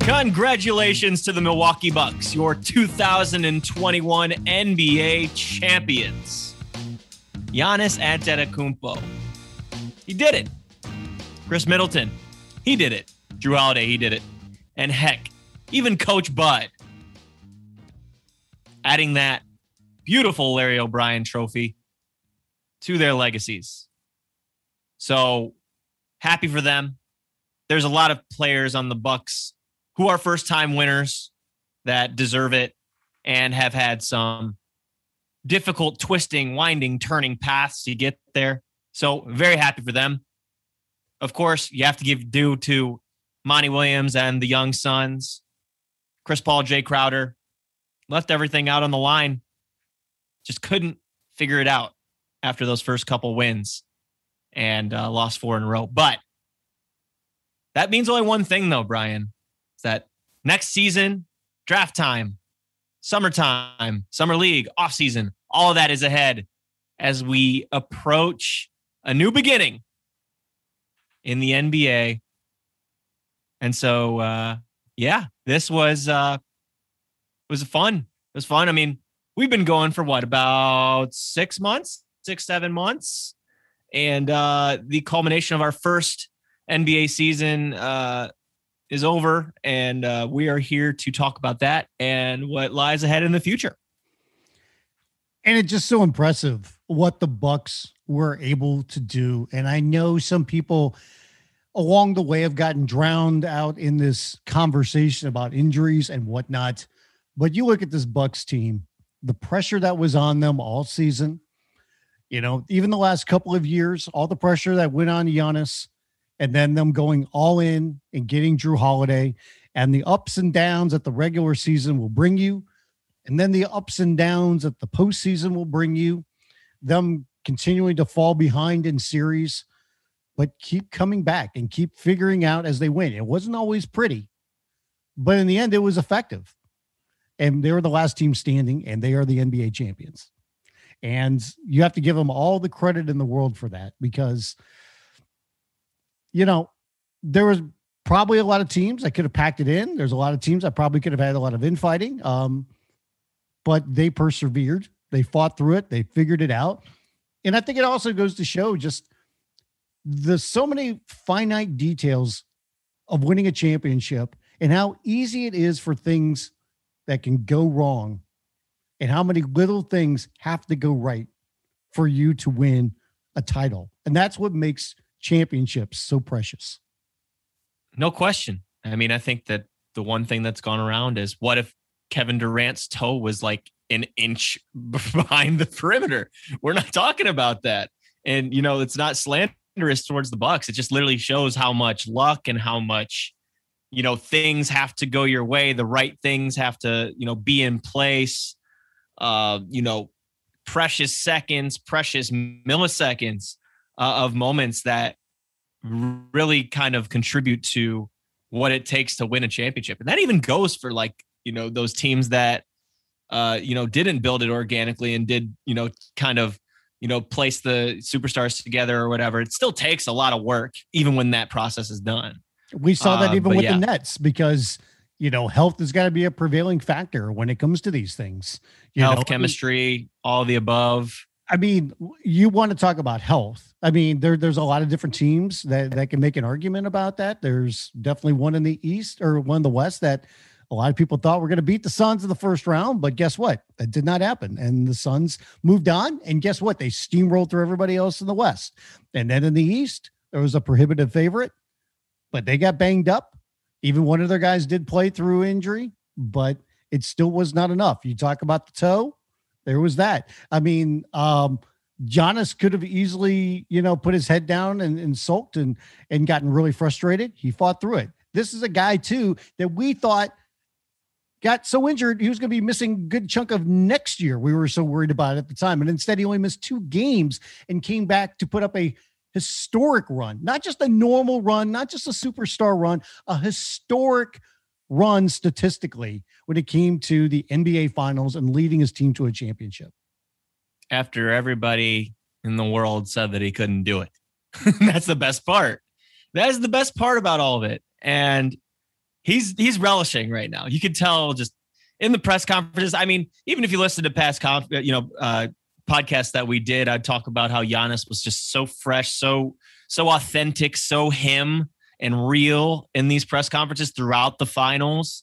Congratulations to the Milwaukee Bucks, your 2021 NBA champions. Giannis Antetokounmpo. He did it. Khris Middleton. He did it. Jrue Holiday, he did it. And heck, even Coach Bud adding that beautiful Larry O'Brien trophy to their legacies. So happy for them. There's a lot of players on the Bucks who are first time winners that deserve it and have had some difficult twisting, winding, turning paths to get there. So very happy for them. Of course, you have to give due to Monty Williams and the young Suns, Chris Paul, Jae Crowder, left everything out on the line. Just couldn't figure it out after those first couple wins and uh, lost four in a row. But that means only one thing, though, Brian is that next season, draft time, summertime, summer league, off season, all of that is ahead as we approach a new beginning in the NBA. And so, uh, yeah, this was uh, was fun. It was fun. I mean, we've been going for what about six months, six seven months, and uh, the culmination of our first NBA season uh, is over, and uh, we are here to talk about that and what lies ahead in the future. And it's just so impressive what the Bucks were able to do. And I know some people along the way have gotten drowned out in this conversation about injuries and whatnot. But you look at this Bucks team, the pressure that was on them all season, you know, even the last couple of years, all the pressure that went on Giannis, and then them going all in and getting Jrue Holiday and the ups and downs that the regular season will bring you. And then the ups and downs that the postseason will bring you, them continuing to fall behind in series, but keep coming back and keep figuring out as they win. It wasn't always pretty, but in the end, it was effective. And they were the last team standing, and they are the NBA champions. And you have to give them all the credit in the world for that because – you know, there was probably a lot of teams that could have packed it in. There's a lot of teams that probably could have had a lot of infighting. Um, but they persevered. They fought through it. They figured it out. And I think it also goes to show just the so many finite details of winning a championship and how easy it is for things that can go wrong and how many little things have to go right for you to win a title. And that's what makes championships so precious. No question. I mean, I think that the one thing that's gone around is what if Kevin Durant's toe was like an inch behind the perimeter? We're not talking about that. And you know, it's not slanderous towards the Bucks. It just literally shows how much luck and how much you know things have to go your way. The right things have to you know be in place. Uh, you know, precious seconds, precious milliseconds uh, of moments that really kind of contribute to what it takes to win a championship. And that even goes for like, you know, those teams that, uh, you know, didn't build it organically and did, you know, kind of, you know, place the superstars together or whatever. It still takes a lot of work, even when that process is done. We saw that uh, even with yeah. the Nets because, you know, health has got to be a prevailing factor when it comes to these things. You health, know? chemistry, all the above. I mean, you want to talk about health. I mean, there, there's a lot of different teams that, that can make an argument about that. There's definitely one in the East or one in the West that a lot of people thought were going to beat the Suns in the first round, but guess what? That did not happen. And the Suns moved on. And guess what? They steamrolled through everybody else in the West. And then in the East, there was a prohibitive favorite, but they got banged up. Even one of their guys did play through injury, but it still was not enough. You talk about the toe there was that. I mean, um, Giannis could have easily, you know, put his head down and, and sulked and and gotten really frustrated. He fought through it. This is a guy too that we thought got so injured he was going to be missing a good chunk of next year. We were so worried about it at the time, and instead he only missed two games and came back to put up a historic run, not just a normal run, not just a superstar run, a historic run statistically when it came to the NBA finals and leading his team to a championship. After everybody in the world said that he couldn't do it. That's the best part. That is the best part about all of it. And he's he's relishing right now. You could tell just in the press conferences. I mean, even if you listen to past conf, you know, uh, podcasts that we did, I'd talk about how Giannis was just so fresh, so so authentic, so him and real in these press conferences throughout the finals.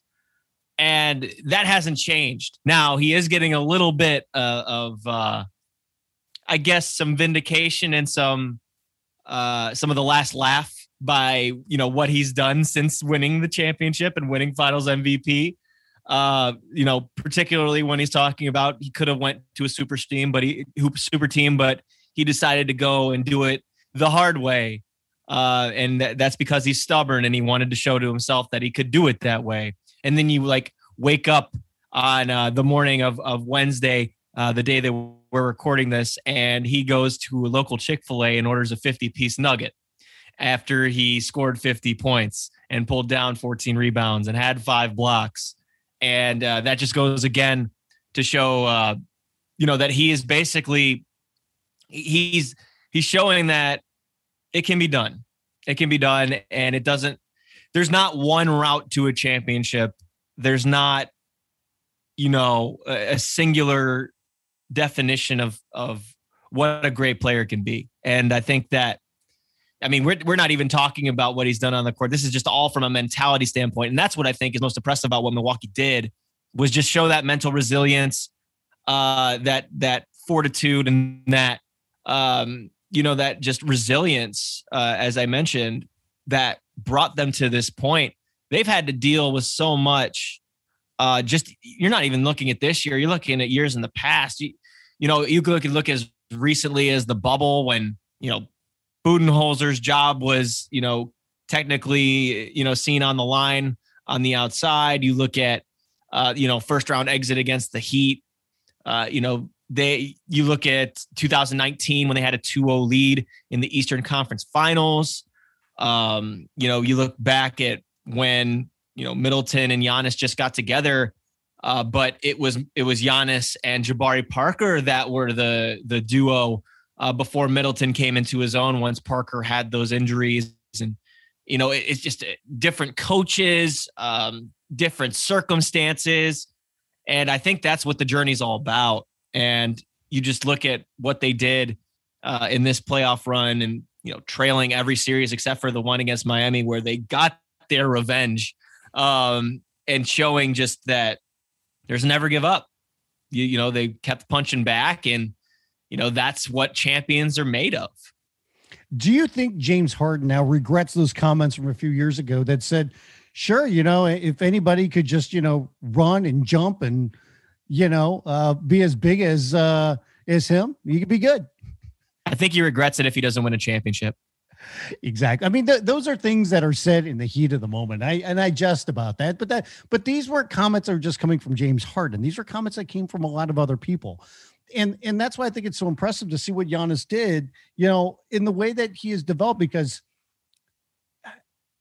And that hasn't changed. Now he is getting a little bit uh, of, uh, I guess, some vindication and some uh, some of the last laugh by you know what he's done since winning the championship and winning Finals MVP. Uh, you know, particularly when he's talking about he could have went to a super team, but he super team, but he decided to go and do it the hard way. Uh, and th- that's because he's stubborn and he wanted to show to himself that he could do it that way. And then you like wake up on uh, the morning of of Wednesday, uh, the day that we're recording this, and he goes to a local Chick Fil A and orders a fifty piece nugget after he scored 50 points and pulled down 14 rebounds and had five blocks. And uh, that just goes again to show, uh, you know, that he is basically he's he's showing that it can be done. It can be done, and it doesn't. There's not one route to a championship. There's not, you know, a, a singular definition of of what a great player can be. And I think that I mean, we're, we're not even talking about what he's done on the court. This is just all from a mentality standpoint. And that's what I think is most impressive about what Milwaukee did was just show that mental resilience, uh, that, that fortitude and that, um, you know, that just resilience, uh, as I mentioned, that brought them to this point. They've had to deal with so much. Uh, just you're not even looking at this year. You're looking at years in the past. You, you know, you could look, look as recently as the bubble when you know Budenholzer's job was, you know, technically, you know, seen on the line on the outside. You look at, uh, you know, first round exit against the Heat. Uh, you know, they you look at 2019 when they had a 2-0 lead in the Eastern Conference Finals. Um, you know, you look back at when you know Middleton and Giannis just got together, uh, but it was it was Giannis and Jabari Parker that were the the duo uh, before Middleton came into his own once Parker had those injuries. And, you know, it, it's just uh, different coaches, um, different circumstances. And I think that's what the journey's all about. And you just look at what they did uh, in this playoff run and, you know, trailing every series except for the one against Miami where they got their revenge um, and showing just that there's never give up. You, you know, they kept punching back and, you know, that's what champions are made of. Do you think James Harden now regrets those comments from a few years ago that said, sure, you know, if anybody could just, you know, run and jump and, you know, uh, be as big as uh, as him, you could be good. I think he regrets it if he doesn't win a championship. Exactly. I mean, th- those are things that are said in the heat of the moment. I and I jest about that, but that but these weren't comments that are just coming from James Harden. These were comments that came from a lot of other people and and that's why I think it's so impressive to see what Giannis did, you know, in the way that he has developed because uh,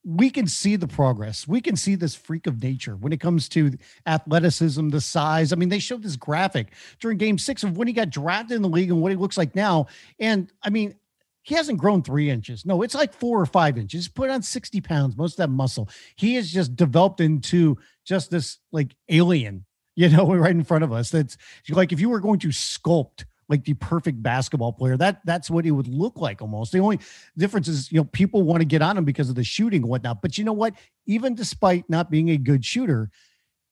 we can see the progress. We can see this freak of nature when it comes to athleticism, the size. I mean, they showed this graphic during game six of when he got drafted in the league and what he looks like now. And I mean, he hasn't grown three inches. No, it's like four or five inches. He's put on 60 pounds, most of that muscle. He has just developed into just this like alien you know, right in front of us. That's like if you were going to sculpt like the perfect basketball player, that that's what it would look like almost. The only difference is, you know, people want to get on him because of the shooting and whatnot. But you know what? Even despite not being a good shooter,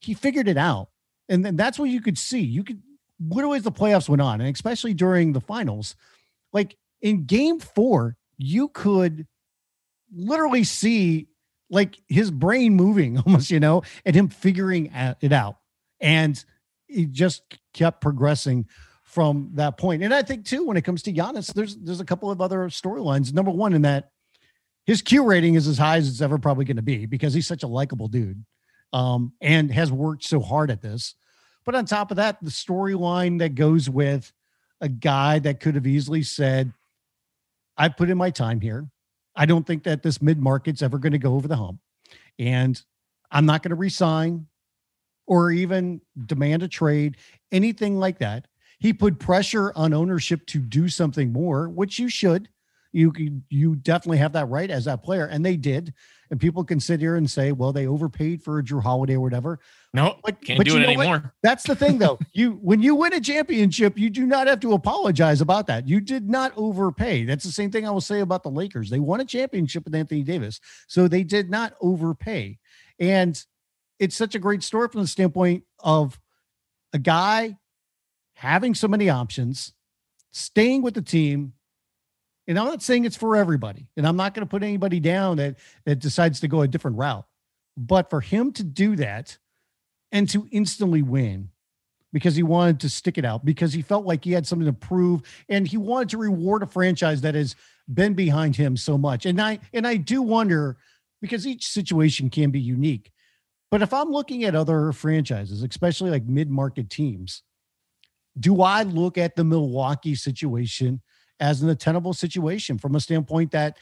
he figured it out. And then that's what you could see. You could literally as the playoffs went on, and especially during the finals, like in game four, you could literally see like his brain moving almost, you know, and him figuring it out and he just kept progressing from that point. And I think too, when it comes to Giannis, there's there's a couple of other storylines. Number one, in that his Q rating is as high as it's ever probably going to be because he's such a likable dude, um, and has worked so hard at this. But on top of that, the storyline that goes with a guy that could have easily said, "I put in my time here. I don't think that this mid market's ever going to go over the hump, and I'm not going to resign." Or even demand a trade, anything like that he put pressure on ownership to do something more, which you should. You you definitely have that right as that player, and they did. And people can sit here and say, "Well, they overpaid for a Jrue Holiday or whatever." No, but, can't but do it anymore. What? That's the thing, though. you when you win a championship, you do not have to apologize about that. You did not overpay. That's the same thing I will say about the Lakers. They won a championship with Anthony Davis, so they did not overpay. And it's such a great story from the standpoint of a guy having so many options, staying with the team. And I'm not saying it's for everybody, and I'm not going to put anybody down that that decides to go a different route. But for him to do that and to instantly win because he wanted to stick it out, because he felt like he had something to prove, and he wanted to reward a franchise that has been behind him so much. And I and I do wonder because each situation can be unique. But if I'm looking at other franchises, especially like mid-market teams, do I look at the Milwaukee situation as an attainable situation from a standpoint that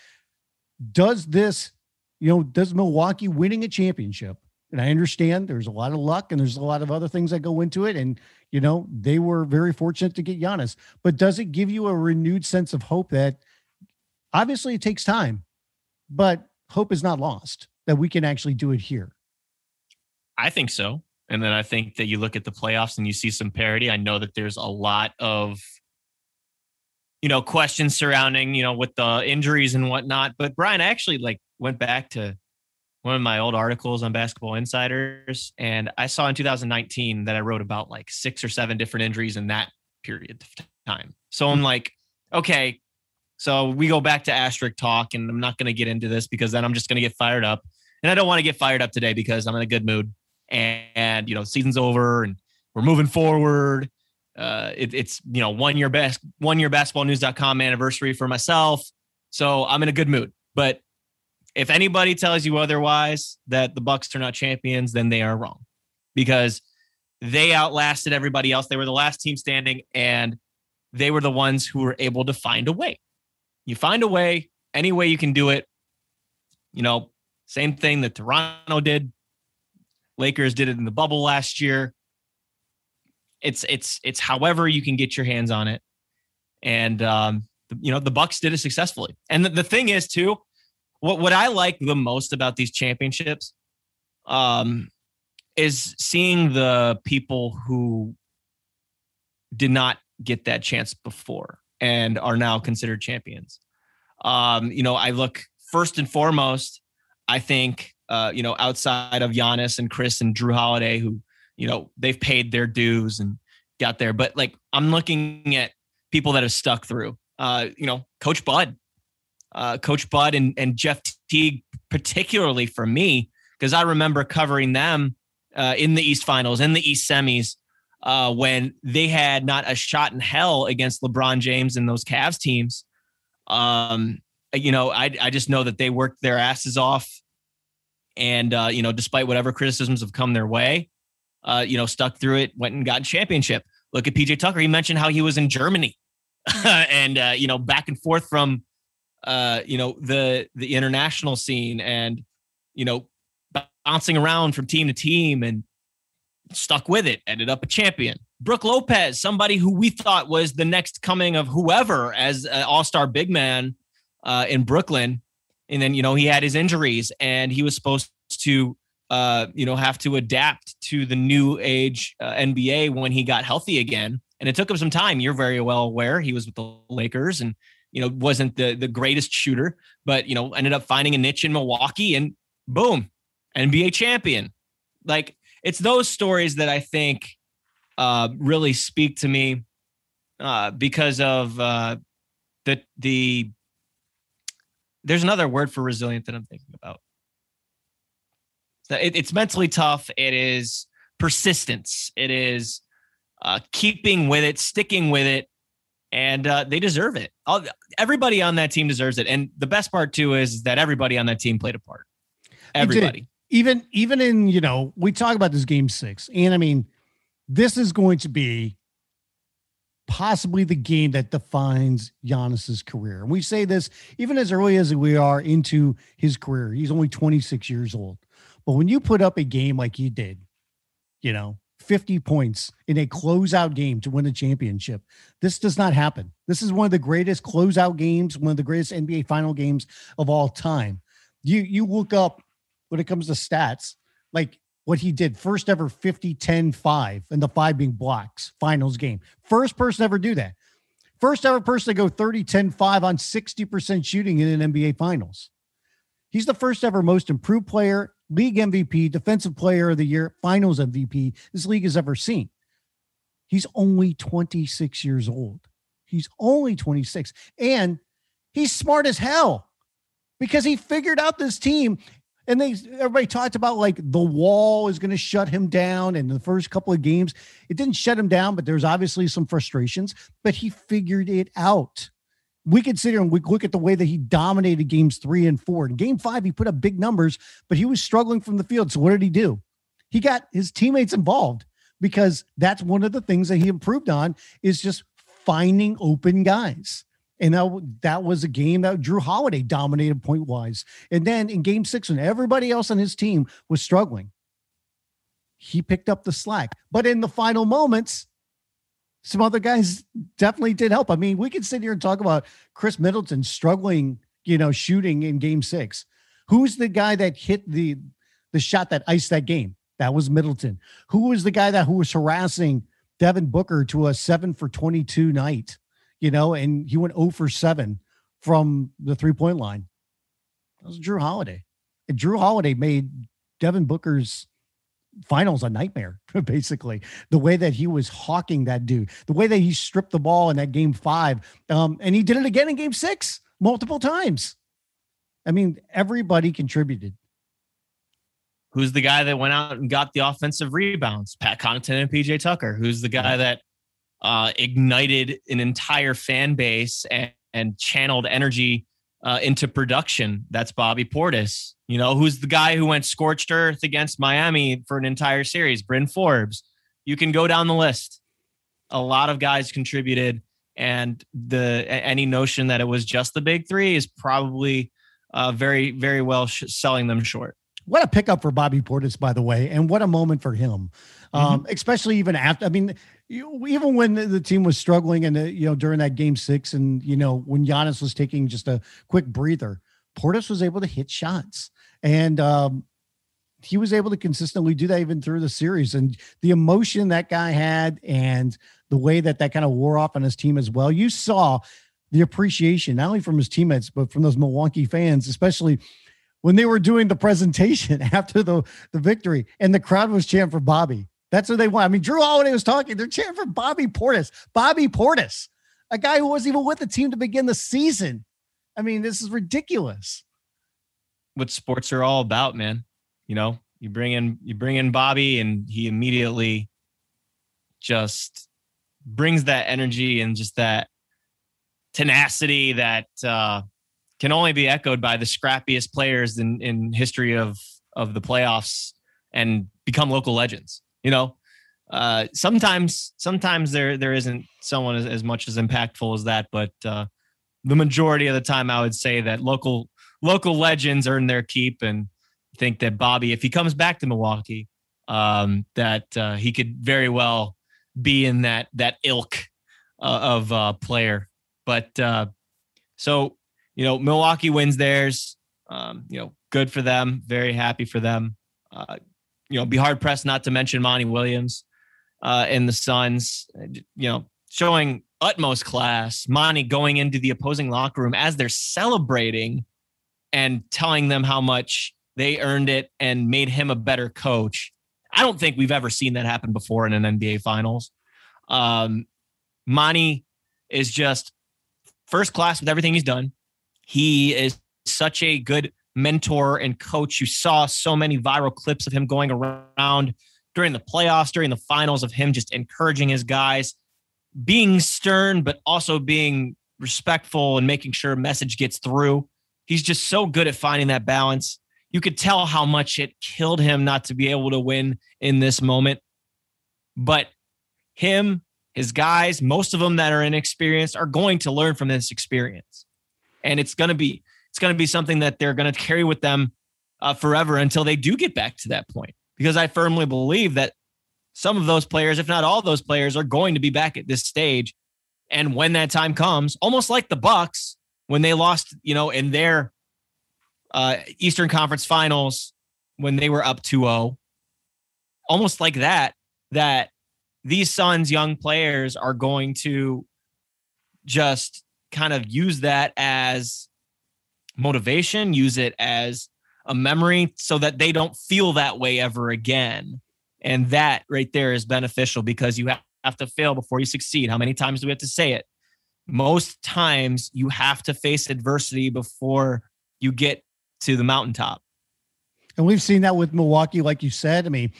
does this, you know, does Milwaukee winning a championship? And I understand there's a lot of luck and there's a lot of other things that go into it. And, you know, they were very fortunate to get Giannis. But does it give you a renewed sense of hope that obviously it takes time, but hope is not lost that we can actually do it here? I think so. And then I think that you look at the playoffs and you see some parity. I know that there's a lot of, you know, questions surrounding, you know, with the injuries and whatnot. But Brian, I actually like went back to one of my old articles on Basketball Insiders, and I saw in 2019 that I wrote about like six or seven different injuries in that period of time. So I'm hmm. like, okay, so we go back to asterisk talk, and I'm not going to get into this because then I'm just going to get fired up. And I don't want to get fired up today because I'm in a good mood and, and you know season's over and we're moving forward. Uh, it, it's you know one year best one year basketballnews.com anniversary for myself, so I'm in a good mood. But if anybody tells you otherwise that the Bucks are not champions, then they are wrong because they outlasted everybody else. They were the last team standing, and they were the ones who were able to find a way. You find a way, any way you can do it. You know, same thing that Toronto did Lakers did it in the bubble last year. It's it's it's however you can get your hands on it, and um, you know the Bucks did it successfully. And the, the thing is too, what what I like the most about these championships, um, is seeing the people who did not get that chance before and are now considered champions. Um, you know, I look first and foremost. I think uh, you know, outside of Giannis and Khris and Jrue Holiday, who, you know, they've paid their dues and got there. But like, I'm looking at people that have stuck through. Uh, you know, Coach Bud, uh, Coach Bud and and Jeff Teague, particularly for me, because I remember covering them uh, in the East Finals, in the East semis, uh, when they had not a shot in hell against LeBron James and those Cavs teams. Um, you know, I I just know that they worked their asses off and uh, you know, despite whatever criticisms have come their way, uh, you know, stuck through it, went and got a championship. Look at PJ Tucker. He mentioned how he was in Germany, and uh, you know, back and forth from uh, you know the the international scene, and you know, bouncing around from team to team, and stuck with it. Ended up a champion. Brook Lopez, somebody who we thought was the next coming of whoever as an All Star big man uh, in Brooklyn, and then you know he had his injuries and he was supposed to uh, you know have to adapt to the new age uh, NBA when he got healthy again. And it took him some time. You're very well aware he was with the Lakers and you know wasn't the the greatest shooter, but you know ended up finding a niche in Milwaukee and boom, NBA champion. Like it's those stories that I think uh, really speak to me uh, because of uh, the the there's another word for resilient that I'm thinking about. It, it's mentally tough. It is persistence. It is uh, keeping with it, sticking with it, and uh, they deserve it. All, everybody on that team deserves it. And the best part too is that everybody on that team played a part. Everybody. Even even in you know we talk about this game six, and I mean this is going to be possibly the game that defines Giannis's career. And we say this even as early as we are into his career. He's only 26 years old. But when you put up a game like he did, you know, 50 points in a closeout game to win a championship. This does not happen. This is one of the greatest closeout games, one of the greatest NBA final games of all time. You you look up when it comes to stats, like what he did first ever 50 10 5 and the five being blocks finals game. First person ever do that. First ever person to go 30 10 5 on 60% shooting in an nba finals. He's the first ever most improved player league mvp defensive player of the year finals mvp this league has ever seen. He's only 26 years old. He's only 26 and he's smart as hell because he figured out this team and they everybody talked about like the wall is going to shut him down. And the first couple of games, it didn't shut him down, but there's obviously some frustrations. But he figured it out. We could sit here and we look at the way that he dominated games three and four. In game five, he put up big numbers, but he was struggling from the field. So what did he do? He got his teammates involved because that's one of the things that he improved on is just finding open guys. And that, that was a game that Jrue Holiday dominated point wise. And then in game six, when everybody else on his team was struggling, he picked up the slack. But in the final moments, some other guys definitely did help. I mean, we could sit here and talk about Khris Middleton struggling, you know, shooting in game six. Who's the guy that hit the the shot that iced that game? That was Middleton. Who was the guy that who was harassing Devin Booker to a seven for 22 night? You know, and he went 0 for 7 from the three point line. That was Jrue Holiday. And Jrue Holiday made Devin Booker's finals a nightmare, basically. The way that he was hawking that dude, the way that he stripped the ball in that game five. Um, and he did it again in game six multiple times. I mean, everybody contributed. Who's the guy that went out and got the offensive rebounds? Pat Connaughton and PJ Tucker. Who's the guy that uh, ignited an entire fan base and, and channeled energy uh, into production. That's Bobby Portis. You know, who's the guy who went scorched earth against Miami for an entire series? Bryn Forbes. You can go down the list. A lot of guys contributed, and the any notion that it was just the big three is probably uh, very, very well sh- selling them short. What a pickup for Bobby Portis, by the way, and what a moment for him. Um, mm-hmm. especially even after. I mean, you, even when the, the, team was struggling and you know during that game six, and you know when Giannis was taking just a quick breather, Portis was able to hit shots, and um, he was able to consistently do that even through the series. And the emotion that guy had, and the way that that kind of wore off on his team as well. You saw the appreciation not only from his teammates but from those Milwaukee fans, especially when they were doing the presentation after the, the victory and the crowd was chanting for Bobby. That's what they want. I mean, Jrue Holiday was talking. They're cheering for Bobby Portis. Bobby Portis, a guy who wasn't even with the team to begin the season. I mean, this is ridiculous. What sports are all about, man. You know, you bring in you bring in Bobby, and he immediately just brings that energy and just that tenacity that uh, can only be echoed by the scrappiest players in in history of of the playoffs and become local legends you know, uh, sometimes sometimes there there isn't someone as, as much as impactful as that, but uh, the majority of the time, I would say that local local legends earn their keep, and think that Bobby, if he comes back to Milwaukee, um, that uh, he could very well be in that that ilk uh, of uh, player. But uh, so you know, Milwaukee wins theirs. Um, you know, good for them. Very happy for them. Uh, you know, be hard pressed not to mention Monty Williams uh, in the Suns. You know, showing utmost class. Monty going into the opposing locker room as they're celebrating and telling them how much they earned it and made him a better coach. I don't think we've ever seen that happen before in an NBA Finals. Um, Monty is just first class with everything he's done. He is such a good mentor and coach. You saw so many viral clips of him going around during the playoffs, during the finals of him just encouraging his guys, being stern, but also being respectful and making sure a message gets through. He's just so good at finding that balance. You could tell how much it killed him not to be able to win in this moment. But him, his guys, most of them that are inexperienced are going to learn from this experience. And it's going to be it's going to be something that they're going to carry with them uh, forever until they do get back to that point. Because I firmly believe that some of those players, if not all those players, are going to be back at this stage. And when that time comes, almost like the Bucks when they lost, you know, in their uh, Eastern Conference Finals when they were up 2-0, almost like that, that these Suns young players are going to just kind of use that as motivation, use it as a memory so that they don't feel that way ever again. And that right there is beneficial because you have to fail before you succeed. How many times do we have to say it? Most times you have to face adversity before you get to the mountaintop. And we've seen that with Milwaukee, like you said. I mean,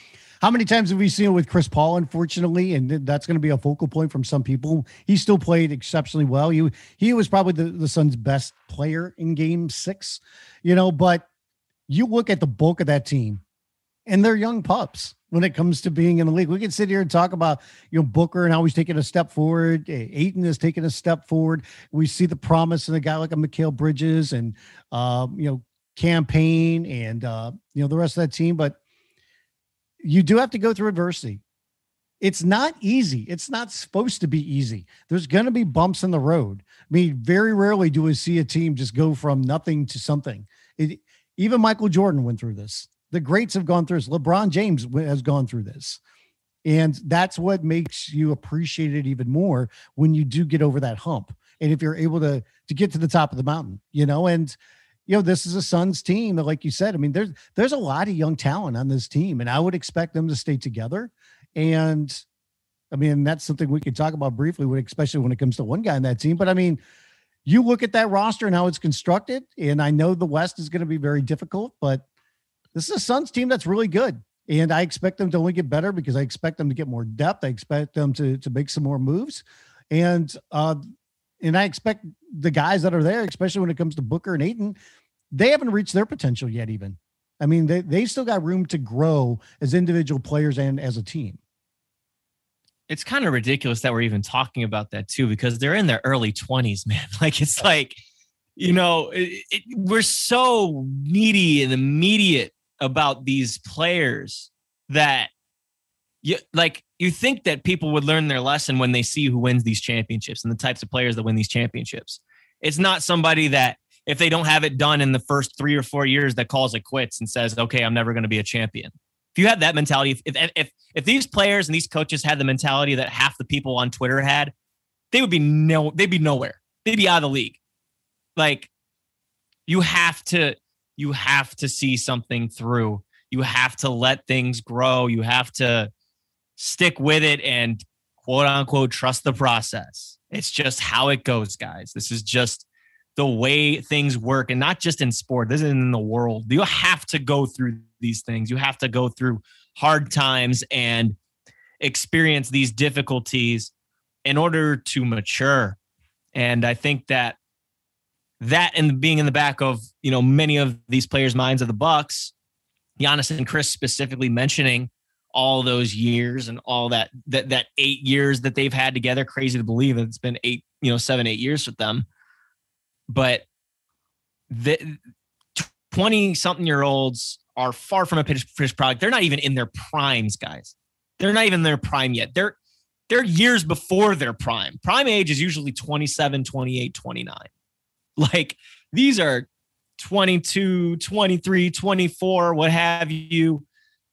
how many times have we seen it with Chris Paul, unfortunately? And that's going to be a focal point from some people. He still played exceptionally well. He, he was probably the, the Suns' best player in game six, you know, but you look at the bulk of that team and they're young pups when it comes to being in the league. We can sit here and talk about you know Booker and how he's taking a step forward. Ayton is taking a step forward. We see the promise in a guy like a Mikal Bridges and um, you know Cam Payne and uh, you know the rest of that team. But you do have to go through adversity. It's not easy. It's not supposed to be easy. There's going to be bumps in the road. I mean, very rarely do we see a team just go from nothing to something. It, even Michael Jordan went through this. The greats have gone through this. LeBron James has gone through this. And that's what makes you appreciate it even more when you do get over that hump. And if you're able to to get to the top of the mountain, you know, and you know, this is a Suns team like you said, I mean, there's there's a lot of young talent on this team, and I would expect them to stay together. And I mean, that's something we could talk about briefly, especially when it comes to one guy in that team. But I mean, you look at that roster and how it's constructed, and I know the West is going to be very difficult, but this is a Suns team that's really good. And I expect them to only get better because I expect them to get more depth. I expect them to to make some more moves. And uh and I expect the guys that are there, especially when it comes to Booker and Ayton, they haven't reached their potential yet, even. I mean, they, they still got room to grow as individual players and as a team it's kind of ridiculous that we're even talking about that too, because they're in their early 20s, man. Like it's like, you know, it, it, we're so needy and immediate about these players that you like you think that people would learn their lesson when they see who wins these championships and the types of players that win these championships. It's not somebody that if they don't have it done in the first 3 or 4 years that calls it quits and says, "Okay, I'm never going to be a champion." If you had that mentality, if, if if if these players and these coaches had the mentality that half the people on Twitter had, they would be no, they'd be nowhere. They'd be out of the league. Like you have to, you have to see something through. You have to let things grow. You have to stick with it and quote unquote trust the process. It's just how it goes, guys. This is just the way things work and not just in sport this is in the world you have to go through these things you have to go through hard times and experience these difficulties in order to mature and i think that that and being in the back of you know many of these players minds of the bucks Giannis and Khris specifically mentioning all those years and all that that that eight years that they've had together crazy to believe it's been eight you know seven eight years with them but the 20 something year olds are far from a finished product. They're not even in their primes, guys. They're not even in their prime yet. They're they're years before their prime. Prime age is usually 27, 28, 29. Like these are 22, 23, 24, what have you,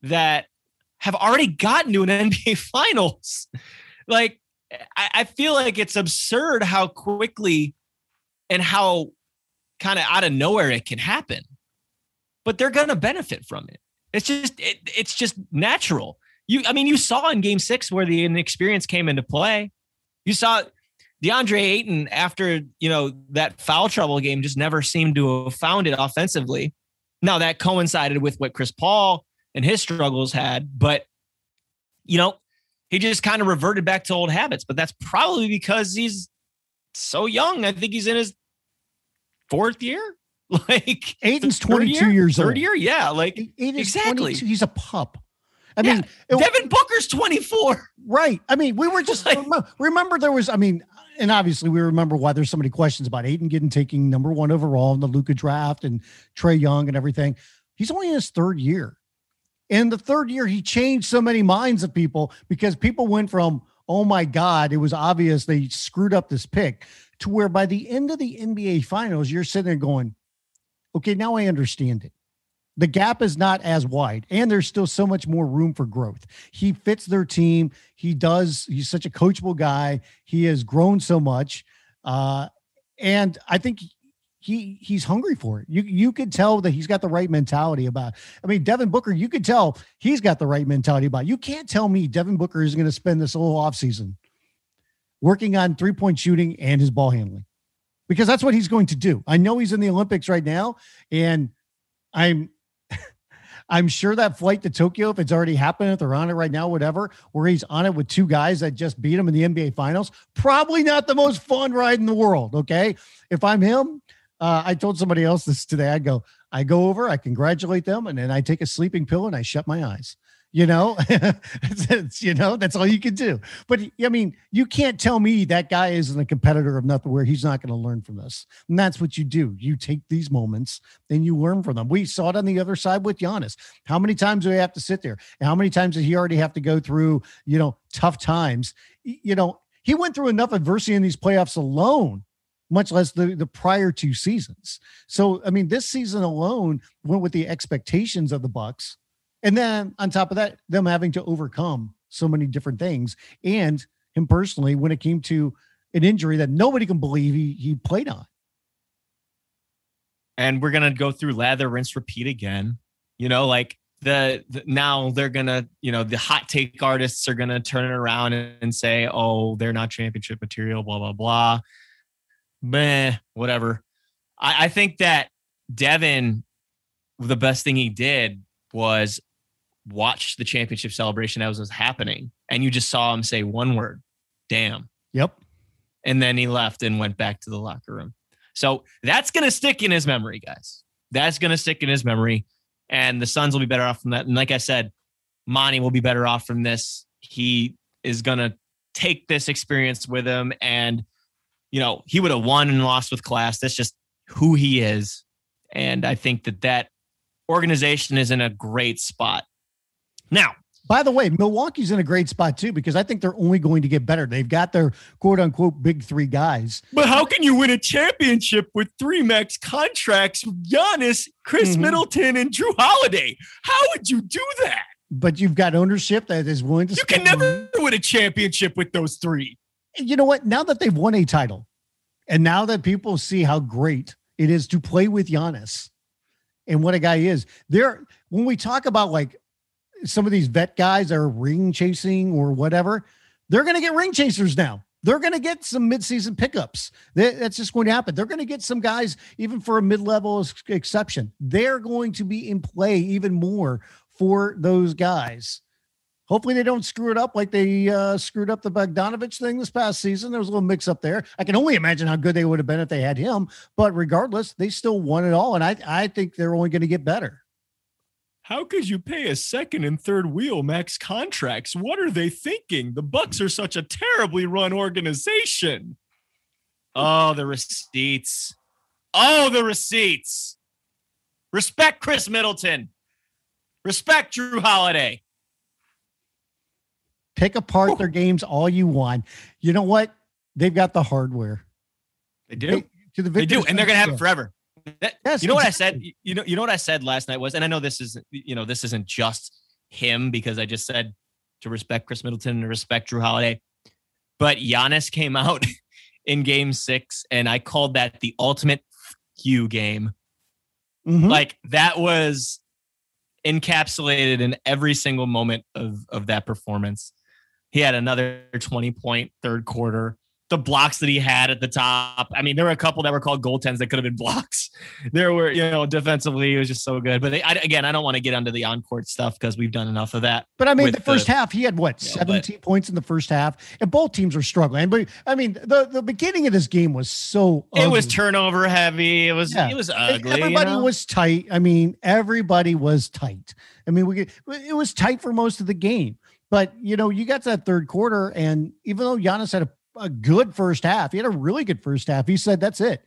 that have already gotten to an NBA finals. Like, I, I feel like it's absurd how quickly and how kind of out of nowhere it can happen. But they're going to benefit from it. It's just it, it's just natural. You I mean you saw in game 6 where the inexperience came into play. You saw DeAndre Ayton after, you know, that foul trouble game just never seemed to have found it offensively. Now that coincided with what Chris Paul and his struggles had, but you know, he just kind of reverted back to old habits, but that's probably because he's so young. I think he's in his fourth year. Like Ayton's 22 year, years third old. year. Yeah. Like Ayton's exactly. He's a pup. I Yeah, mean, it- Devin Booker's 24. right. I mean, we were just Like- remember, remember there was, I mean, and obviously we remember why there's so many questions about Ayton getting taking number one overall in the Luka draft and Trae Young and everything. He's only in his third year. In the third year, he changed so many minds of people because people went from, oh my God, it was obvious they screwed up this pick to where by the end of the NBA finals, you're sitting there going, okay, now I understand it. The gap is not as wide, and there's still so much more room for growth. He fits their team. He does. He's such a coachable guy. He has grown so much, uh, and I think he he's hungry for it. You you could tell that he's got the right mentality about. I mean, Devin Booker, you could tell he's got the right mentality about. it. You can't tell me Devin Booker is going to spend this whole offseason working on three point shooting and his ball handling because that's what he's going to do. I know he's in the Olympics right now, and I'm I'm sure that flight to Tokyo, if it's already happened, if they're on it right now, whatever, where he's on it with two guys that just beat him in the NBA finals, probably not the most fun ride in the world. Okay. If I'm him, uh, I told somebody else this today. I go, I go over, I congratulate them, and then I take a sleeping pill and I shut my eyes. You know, you know, that's all you can do. But I mean, you can't tell me that guy isn't a competitor of nothing where he's not going to learn from this. And that's what you do. You take these moments and you learn from them. We saw it on the other side with Giannis. How many times do we have to sit there? And how many times did he already have to go through, you know, tough times? You know, he went through enough adversity in these playoffs alone, much less the, the prior two seasons. So, I mean, this season alone went with the expectations of the Bucks. And then on top of that, them having to overcome so many different things. And him personally, when it came to an injury that nobody can believe he, he played on. and we're gonna go through lather, rinse, repeat again. You know, like the, the now they're gonna, you know, the hot take artists are gonna turn it around and, and say, "Oh, they're not championship material," blah blah blah. Meh, whatever. I, I think that Devin, the best thing he did was watch the championship celebration as it was happening, and you just saw him say one word, "Damn." Yep. and then he left and went back to the locker room. So that's going to stick in his memory, guys. That's going to stick in his memory. And the Suns will be better off from that. And like I said, Monty will be better off from this. He is going to take this experience with him. And, you know, he would have won and lost with class. That's just who he is. And I think that that organization is in a great spot. Now, By the way, Milwaukee's in a great spot too because I think they're only going to get better. They've got their quote unquote big three guys. But how can you win a championship with three max contracts with Giannis, Khris Mhm. Middleton, and Jrue Holiday? How would you do that? But you've got ownership that is willing to You can spend money. never win a championship with those three. You know what? Now that they've won a title, and now that people see how great it is to play with Giannis and what a guy is, there when we talk about like some of these vet guys are ring chasing or whatever, they're going to get ring chasers now. They're going to get some midseason pickups. That's just going to happen. They're going to get some guys, even for a mid-level exception. They're going to be in play even more for those guys. Hopefully they don't screw it up like they uh, screwed up the Bogdanovich thing this past season. There was a little mix up there. I can only imagine how good they would have been if they had him. But regardless, they still won it all, and I I think they're only going to get better. How could you pay a second and third wheel max contracts? What are they thinking? The Bucks are such a terribly run organization. Oh, the receipts. Oh, the receipts. Respect Khris Middleton. Respect Jrue Holiday. Pick apart their games all you want. You know what? They've got the hardware. They do. They- to the They do, and they're gonna have it forever. That- Yes, you know what I said? You know, you know what I said last night was, and I know this is, you know, this isn't just him because I just said to respect Khris Middleton and to respect Jrue Holiday. But Giannis came out in game six, and I called that the ultimate you game. Mhm. Like that was encapsulated in every single moment of of that performance. He had another 20 point third quarter, the blocks that he had at the top. I mean, there were a couple that were called goaltends that could have been blocks. There were, you know, defensively, it was just so good. But they, I, again, I don't want to get onto the on court stuff because we've done enough of that. But I mean, the first the, half, he had what, 17 but, points in the first half, and both teams were struggling. But I mean, the, the beginning of this game was so ugly. It was turnover heavy. It was, yeah. it was ugly. Everybody you know? was tight. I mean, everybody was tight. I mean, we it was tight for most of the game. But you know, you got to that third quarter, and even though Giannis had a a good first half. He had a really good first half. He said, "That's it.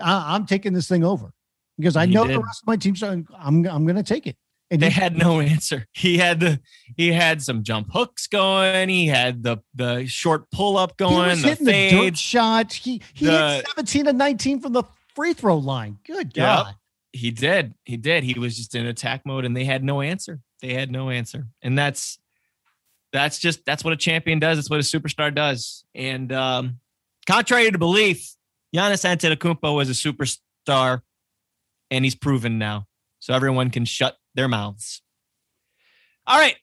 I, am taking this thing over because I he know did. the rest of my team's. I'm I'm going to take it." And they he, had no answer. He had the he had some jump hooks going. He had the the short pull up going. He was the hitting fade, the dirt shots. He he the, hit 17 and 19 from the free throw line. Good God. Yep, he did. He did. He was just in attack mode, and they had no answer. They had no answer, and that's that's just that's what a champion does. That's what a superstar does. And um, contrary to belief, Giannis Antetokounmpo was a superstar, and he's proven now. So everyone can shut their mouths. All right,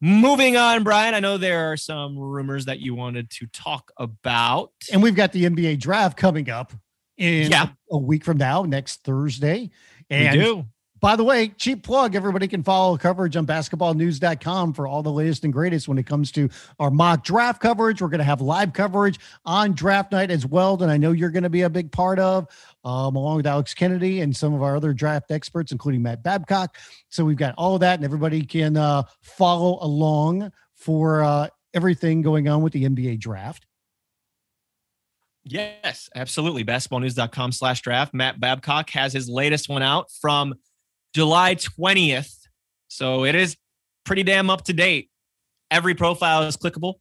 moving on, Brian. I know there are some rumors that you wanted to talk about, and we've got the NBA draft coming up in yeah. a week from now, next Thursday. And we do. By the way, cheap plug. Everybody can follow coverage on basketballnews.com for all the latest and greatest when it comes to our mock draft coverage. We're going to have live coverage on draft night as well. And I know you're going to be a big part of, um, along with Alex Kennedy and some of our other draft experts, including Matt Babcock. So we've got all of that, and everybody can uh, follow along for uh, everything going on with the NBA draft. Yes, absolutely. Basketballnews.com slash draft. Matt Babcock has his latest one out from July 20th. So it is pretty damn up to date. Every profile is clickable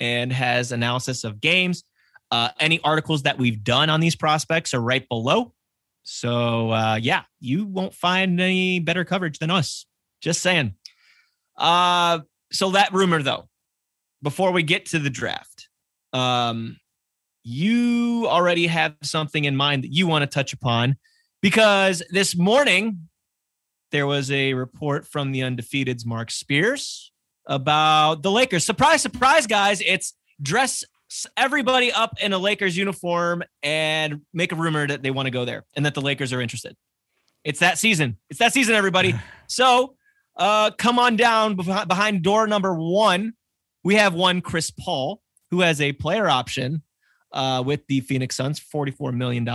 and has analysis of games. Uh, any articles that we've done on these prospects are right below. So uh, yeah, you won't find any better coverage than us. Just saying. Uh, so that rumor though, before we get to the draft, um, you already have something in mind that you want to touch upon because this morning there was a report from the undefeated's Mark Spears about the Lakers. Surprise, surprise, guys. It's dress everybody up in a Lakers uniform and make a rumor that they want to go there and that the Lakers are interested. It's that season. It's that season, everybody. So uh, come on down behind door number one. We have one Chris Paul who has a player option uh, with the Phoenix Suns, $44 million.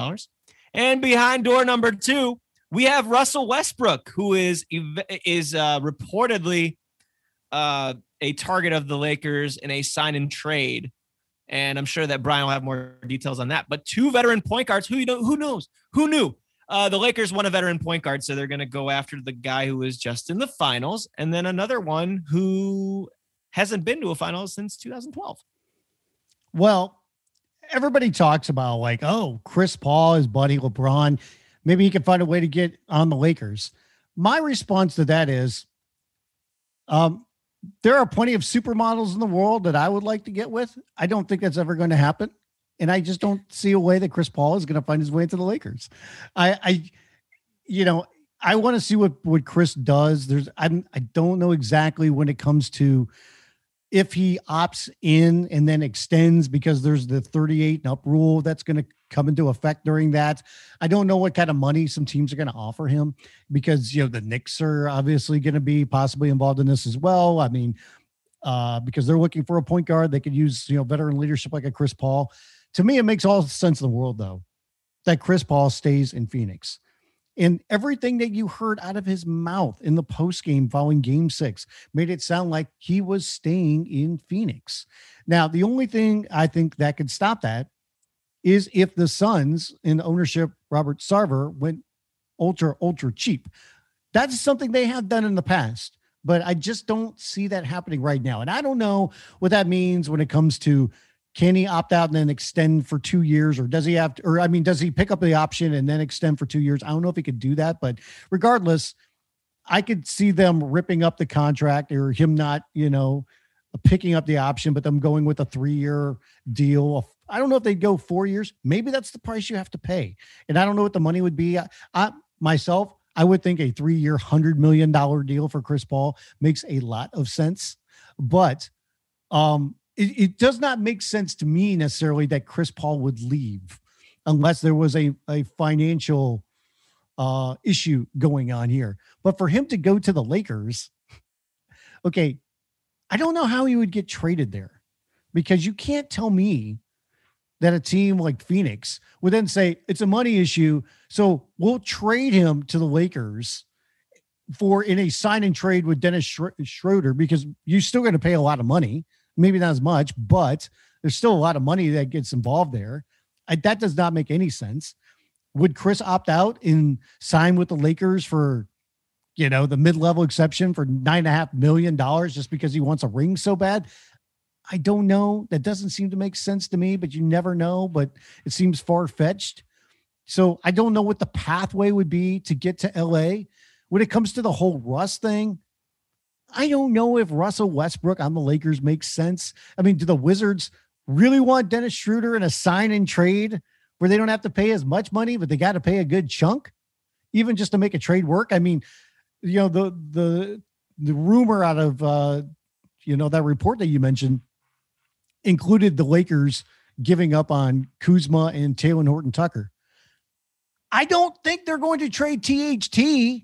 And behind door number two, we have Russell Westbrook, who is is uh, reportedly uh, a target of the Lakers in a sign and trade, and I'm sure that Brian will have more details on that. But two veteran point guards, who you know, who knows, who knew? Uh, the Lakers want a veteran point guard, so they're going to go after the guy who was just in the finals, and then another one who hasn't been to a finals since 2012. Well, everybody talks about like, oh, Chris Paul is buddy LeBron maybe he can find a way to get on the Lakers. My response to that is um, there are plenty of supermodels in the world that I would like to get with. I don't think that's ever going to happen. And I just don't see a way that Chris Paul is going to find his way into the Lakers. I, I you know, I want to see what, what Chris does. There's, I'm, I don't know exactly when it comes to if he opts in and then extends because there's the 38 and up rule that's going to come into effect during that. I don't know what kind of money some teams are going to offer him because you know the Knicks are obviously going to be possibly involved in this as well. I mean, uh, because they're looking for a point guard, they could use you know veteran leadership like a Chris Paul. To me, it makes all the sense in the world though that Chris Paul stays in Phoenix. And everything that you heard out of his mouth in the post game following game six made it sound like he was staying in Phoenix. Now, the only thing I think that could stop that is if the Suns in ownership, Robert Sarver, went ultra, ultra cheap. That's something they have done in the past, but I just don't see that happening right now. And I don't know what that means when it comes to can he opt out and then extend for two years, or does he have to, or I mean, does he pick up the option and then extend for two years? I don't know if he could do that, but regardless, I could see them ripping up the contract or him not, you know, picking up the option, but them going with a three year deal. I don't know if they'd go four years. Maybe that's the price you have to pay. And I don't know what the money would be. I, I myself, I would think a three year, $100 million deal for Chris Paul makes a lot of sense. But um, it, it does not make sense to me necessarily that Chris Paul would leave unless there was a, a financial uh, issue going on here. But for him to go to the Lakers, okay, I don't know how he would get traded there because you can't tell me that a team like Phoenix would then say it's a money issue. So we'll trade him to the Lakers for in a sign and trade with Dennis Schroeder because you're still going to pay a lot of money. Maybe not as much, but there's still a lot of money that gets involved there. I, that does not make any sense. Would Chris opt out and sign with the Lakers for, you know, the mid-level exception for nine and a half million dollars just because he wants a ring so bad? I don't know. That doesn't seem to make sense to me, but you never know. But it seems far fetched. So I don't know what the pathway would be to get to LA. When it comes to the whole Russ thing, I don't know if Russell Westbrook on the Lakers makes sense. I mean, do the Wizards really want Dennis Schroeder in a sign and trade where they don't have to pay as much money, but they got to pay a good chunk, even just to make a trade work? I mean, you know, the the the rumor out of uh, you know that report that you mentioned included the Lakers giving up on Kuzma and Talen Horton Tucker. I don't think they're going to trade THT,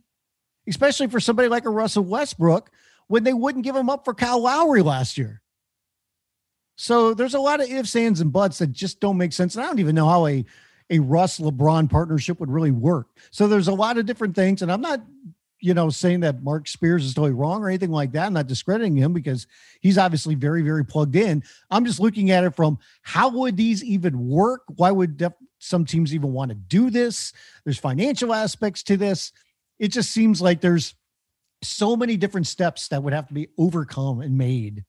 especially for somebody like a Russell Westbrook, when they wouldn't give him up for Kyle Lowry last year. So there's a lot of ifs, ands, and buts that just don't make sense. And I don't even know how a, a Russ LeBron partnership would really work. So there's a lot of different things. And I'm not you know, saying that Mark Spears is totally wrong or anything like that. I'm not discrediting him because he's obviously very, very plugged in. I'm just looking at it from how would these even work? Why would def- some teams even want to do this? There's financial aspects to this. It just seems like there's so many different steps that would have to be overcome and made.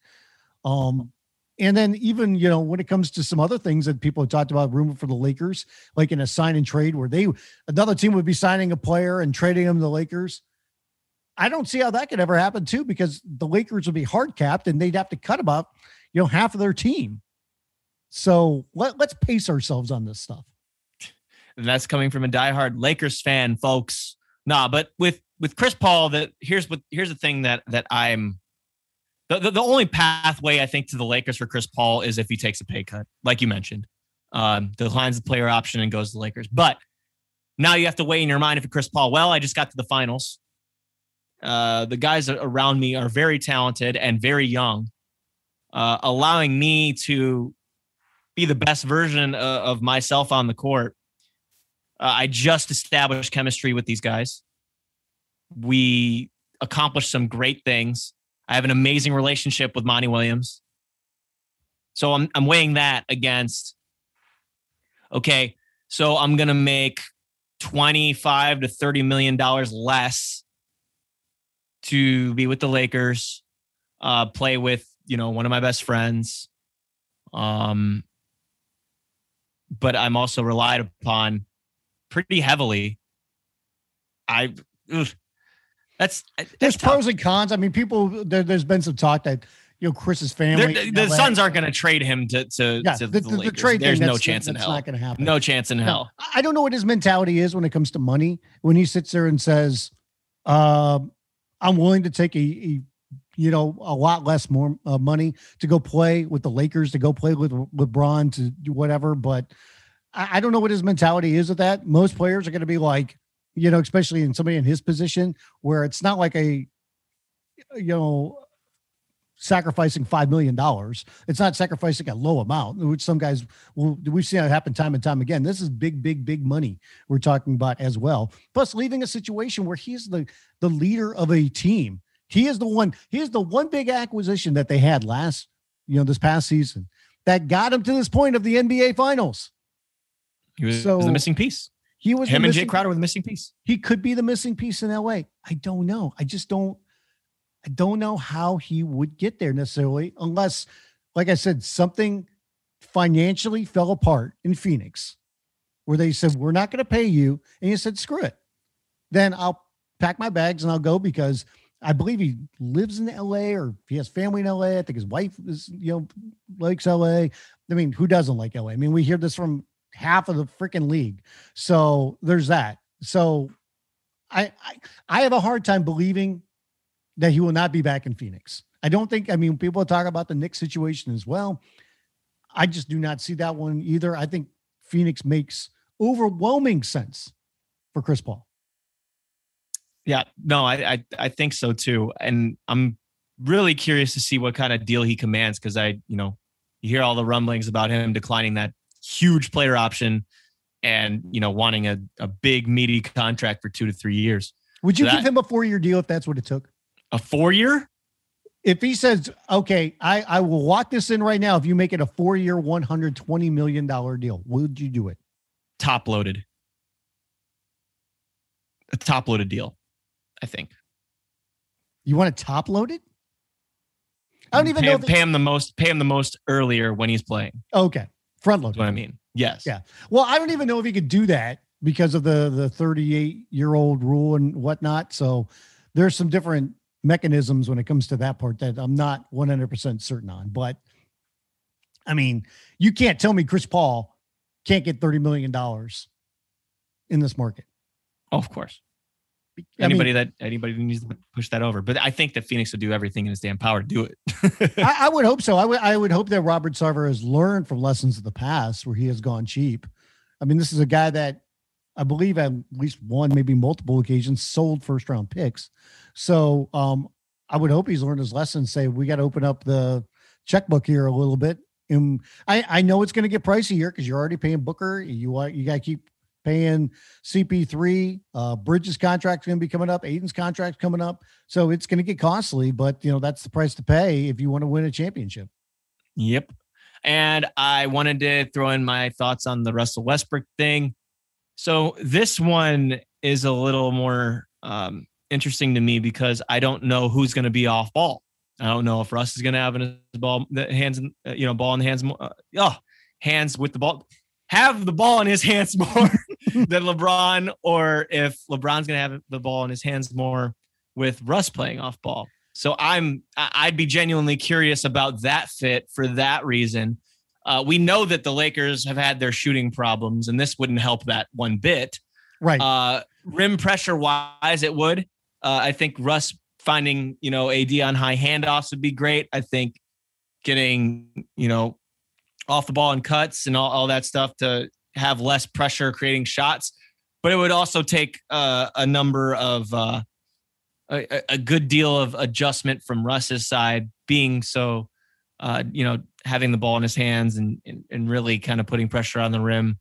Um, and then even you know when it comes to some other things that people have talked about, rumor for the Lakers, like in a sign and trade where they another team would be signing a player and trading him to the Lakers I don't see how that could ever happen too, because the Lakers would be hard capped and they'd have to cut about, you know, half of their team. So let, let's pace ourselves on this stuff. And that's coming from a diehard Lakers fan, folks. Nah, but with with Chris Paul, that here's what here's the thing that that I'm the, the, the only pathway I think to the Lakers for Chris Paul is if he takes a pay cut, like you mentioned. Um, declines the player option and goes to the Lakers. But now you have to weigh in your mind if Chris Paul, well, I just got to the finals. Uh, the guys around me are very talented and very young, uh, allowing me to be the best version of, of myself on the court. Uh, I just established chemistry with these guys. We accomplished some great things. I have an amazing relationship with Monty Williams. So I'm I'm weighing that against okay, so I'm going to make 25 to 30 million dollars less to be with the Lakers, uh, play with you know one of my best friends. Um, but I'm also relied upon pretty heavily. I ugh, that's, that's there's tough. pros and cons. I mean, people there, has been some talk that you know Chris's family. the Suns aren't going to trade him to to, yeah, to the, the, the, trade. There's no chance in hell. Not going to happen. No chance in hell. I don't know what his mentality is when it comes to money. When he sits there and says, uh, I'm willing to take a, a you know a lot less more uh, money to go play with the Lakers, to go play with LeBron, to do whatever. But I, I don't know what his mentality is with that. Most players are going to be like, you know, especially in somebody in his position, where it's not like a, you know, sacrificing five million dollars. It's not sacrificing a low amount, which some guys will. We've seen it happen time and time again. This is big, big, big money we're talking about as well. Plus, leaving a situation where he's the the leader of a team. He is the one. He is the one big acquisition that they had last, you know, this past season that got him to this point of the NBA Finals. He was, so, was the missing piece. He was him and Jae Crowder were the missing piece. He could be the missing piece in LA. I don't know. I just don't. I don't know how he would get there necessarily, unless, like I said, something financially fell apart in Phoenix, where they said we're not going to pay you, and he said screw it. Then I'll pack my bags and I'll go because I believe he lives in LA or he has family in LA. I think his wife is, you know, likes LA. I mean, who doesn't like LA? I mean, we hear this from half of the freaking league. So there's that. So I, I I have a hard time believing that he will not be back in Phoenix. I don't think, I mean, people talk about the Knicks situation as well. I just do not see that one either. I think Phoenix makes overwhelming sense for Chris Paul. Yeah, no, I, I, I think so too. And I'm really curious to see what kind of deal he commands because I, you know, you hear all the rumblings about him declining that huge player option and, you know, wanting a, a big meaty contract for two to three years. Would you so give that, him a four year deal if that's what it took? A four year? If he says, okay, I, I will lock this in right now. If you make it a four year, $120 million deal, would you do it? Top loaded. A top loaded deal, I think. You want to top load it? I don't even pay, know. Pay him the most. Pay him the most earlier when he's playing. Okay, front load. what I mean. Yes. Yeah. Well, I don't even know if he could do that because of the the 38 year old rule and whatnot. So there's some different mechanisms when it comes to that part that I'm not 100 percent certain on. But I mean, you can't tell me Chris Paul can't get 30 million dollars in this market. Oh, of course anybody mean, that anybody needs to push that over. But I think that Phoenix would do everything in his damn power to do it. I, I, would hope so. I would I would hope that Robert Sarver has learned from lessons of the past where he has gone cheap. I mean, this is a guy that I believe at least one, maybe multiple occasions sold first round picks. So um, I would hope he's learned his lesson. Say we got to open up the checkbook here a little bit. And I, I know it's going to get pricey here because you're already paying Booker. You want you got to keep paying CP3. Uh, Bridges contract's going to be coming up. Ayton's contract's coming up. So it's going to get costly, but you know that's the price to pay if you want to win a championship. Yep. And I wanted to throw in my thoughts on the Russell Westbrook thing. So this one is a little more um, interesting to me because I don't know who's going to be off ball. I don't know if Russ is going to have his ball, the hands, uh, you know, ball in the hands, uh, oh, hands with the ball have the ball in his hands more than LeBron, or if LeBron's going to have the ball in his hands more with Russ playing off ball. So I'm I'd be genuinely curious about that fit for that reason. Uh, we know that the Lakers have had their shooting problems, and this wouldn't help that one bit. Right. Uh, rim pressure wise, it would. Uh, I think Russ finding you know AD on high handoffs would be great. I think getting you know off the ball and cuts and all, all that stuff to have less pressure creating shots. But it would also take uh, a number of uh, a, a, good deal of adjustment from Russ's side, being so uh, you know having the ball in his hands and and, and really kind of putting pressure on the rim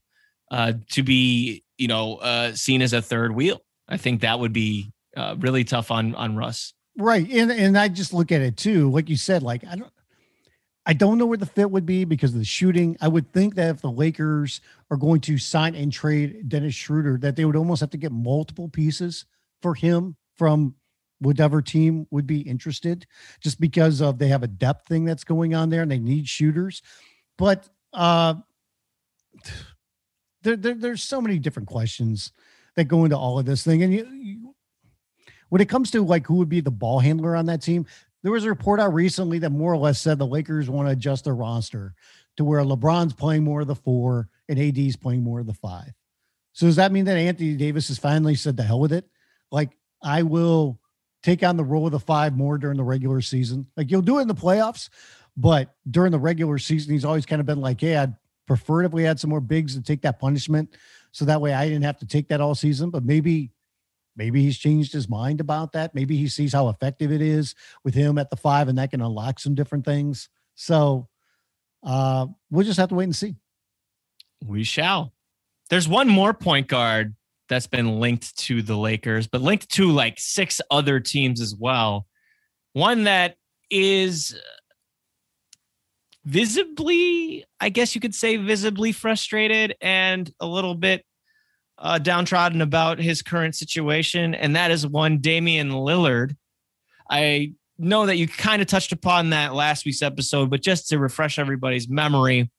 uh, to be you know uh, seen as a third wheel. I think that would be uh, really tough on on Russ. Right, and and I just look at it too, like you said, like I don't I don't know where the fit would be because of the shooting. I would think that if the Lakers are going to sign and trade Dennis Schroeder, that they would almost have to get multiple pieces for him from whatever team would be interested, just because of they have a depth thing that's going on there and they need shooters. But uh, there, there there's so many different questions that go into all of this thing, and you, you when it comes to like who would be the ball handler on that team, there was a report out recently that more or less said the Lakers want to adjust their roster to where LeBron's playing more of the four and AD's playing more of the five. So does that mean that Anthony Davis has finally said the hell with it? Like I will take on the role of the five more during the regular season. Like you'll do it in the playoffs, but during the regular season, he's always kind of been like, "Hey, I'd prefer if we had some more bigs to take that punishment, so that way I didn't have to take that all season." But maybe maybe he's changed his mind about that. Maybe he sees how effective it is with him at the five, and that can unlock some different things. So uh, we'll just have to wait and see. We shall. There's one more point guard that's been linked to the Lakers, but linked to like six other teams as well. One that is visibly, I guess you could say, visibly frustrated and a little bit uh, downtrodden about his current situation, and that is one Damian Lillard. I know that you kind of touched upon that last week's episode, but just to refresh everybody's memory,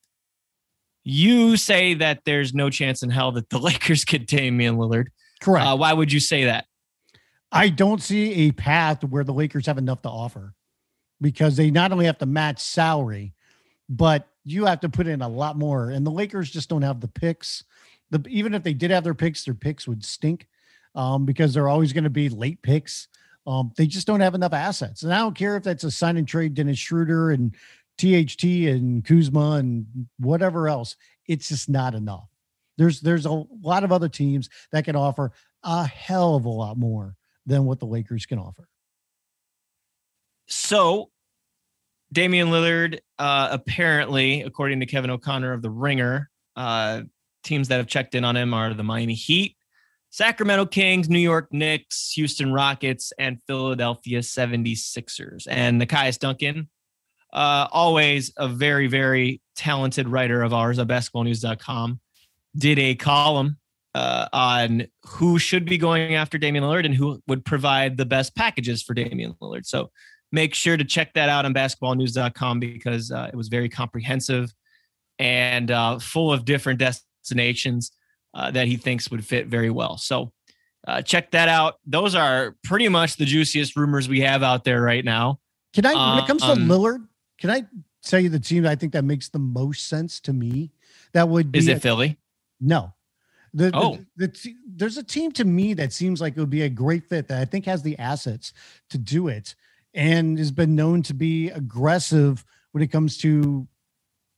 you say that there's no chance in hell that the Lakers get Damian Lillard. Correct. Uh, why would you say that? I don't see a path where the Lakers have enough to offer because they not only have to match salary, but you have to put in a lot more. And the Lakers just don't have the picks the even if they did have their picks, their picks would stink um, because they're always going to be late picks. Um, they just don't have enough assets. And I don't care if that's a sign and trade Dennis Schroeder and THT and Kuzma and whatever else. It's just not enough. There's there's a lot of other teams that can offer a hell of a lot more than what the Lakers can offer. So Damian Lillard, uh, apparently, according to Kevin O'Connor of The Ringer, uh, teams that have checked in on him are the Miami Heat, Sacramento Kings, New York Knicks, Houston Rockets, and Philadelphia 76ers. And Nekias Duncan, uh, always a very, very talented writer of ours at basketballnews.com, did a column uh, on who should be going after Damian Lillard and who would provide the best packages for Damian Lillard. So make sure to check that out on basketballnews.com because uh, it was very comprehensive and uh, full of different destinations uh, that he thinks would fit very well. So uh, check that out. Those are pretty much the juiciest rumors we have out there right now. Can I, when it comes to um, Lillard, can I tell you the team I think that makes the most sense to me? That would be is it a, Philly? No. The, oh. The, the, there's a team to me that seems like it would be a great fit that I think has the assets to do it and has been known to be aggressive when it comes to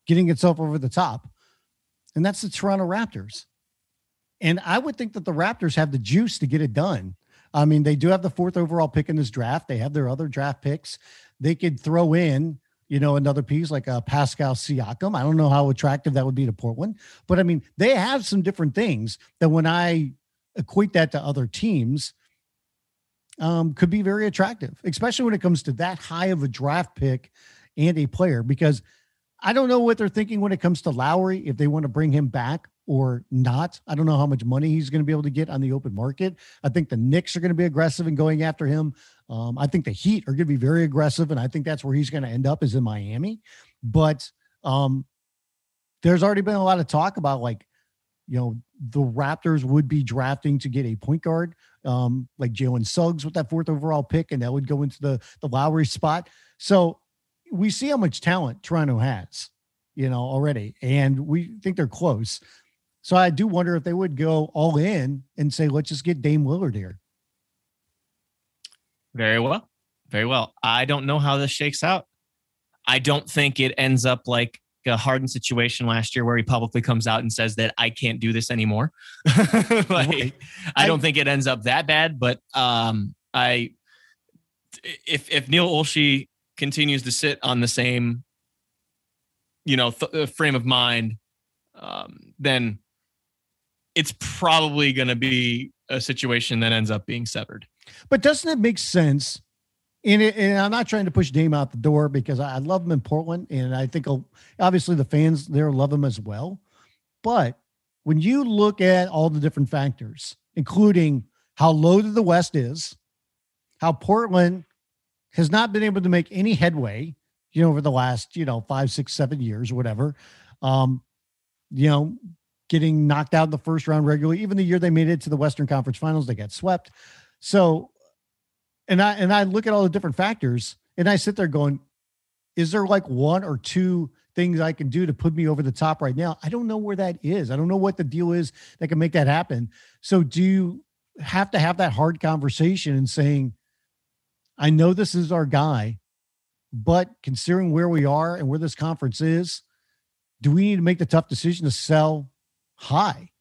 getting itself over the top. And that's the Toronto Raptors. And I would think that the Raptors have the juice to get it done. I mean, they do have the fourth overall pick in this draft. They have their other draft picks. They could throw in, you know, another piece like a Pascal Siakam. I don't know how attractive that would be to Portland, but I mean, they have some different things that when I equate that to other teams, um, could be very attractive, especially when it comes to that high of a draft pick and a player. Because I don't know what they're thinking when it comes to Lowry, if they want to bring him back or not. I don't know how much money he's going to be able to get on the open market. I think the Knicks are going to be aggressive in going after him. Um, I think the Heat are going to be very aggressive, and I think that's where he's going to end up is in Miami. But um, there's already been a lot of talk about like, you know, the Raptors would be drafting to get a point guard um, like Jalen Suggs with that fourth overall pick, and that would go into the the Lowry spot. So we see how much talent Toronto has, you know, already, and we think they're close. So I do wonder if they would go all in and say, let's just get Dame Lillard here. Very well. Very well. I don't know how this shakes out. I don't think it ends up like a Harden situation last year where he publicly comes out and says that I can't do this anymore. like, I don't think it ends up that bad, but um, I if if Neil Olshey continues to sit on the same you know th- uh, frame of mind, um, then it's probably going to be a situation that ends up being severed. But doesn't it make sense and, it, and, I'm not trying to push Dame out the door because I love him in Portland, and I think obviously the fans there love him as well. But when you look at all the different factors, including how low the West is, how Portland has not been able to make any headway, you know, over the last you know five, six, seven years or whatever, um, you know, getting knocked out in the first round regularly. Even the year they made it to the Western Conference Finals, they got swept. So and I and I look at all the different factors and I sit there going, is there like one or two things I can do to put me over the top right now? I don't know where that is. I don't know what the deal is that can make that happen. So do you have to have that hard conversation and saying, I know this is our guy, but considering where we are and where this conference is, do we need to make the tough decision to sell high?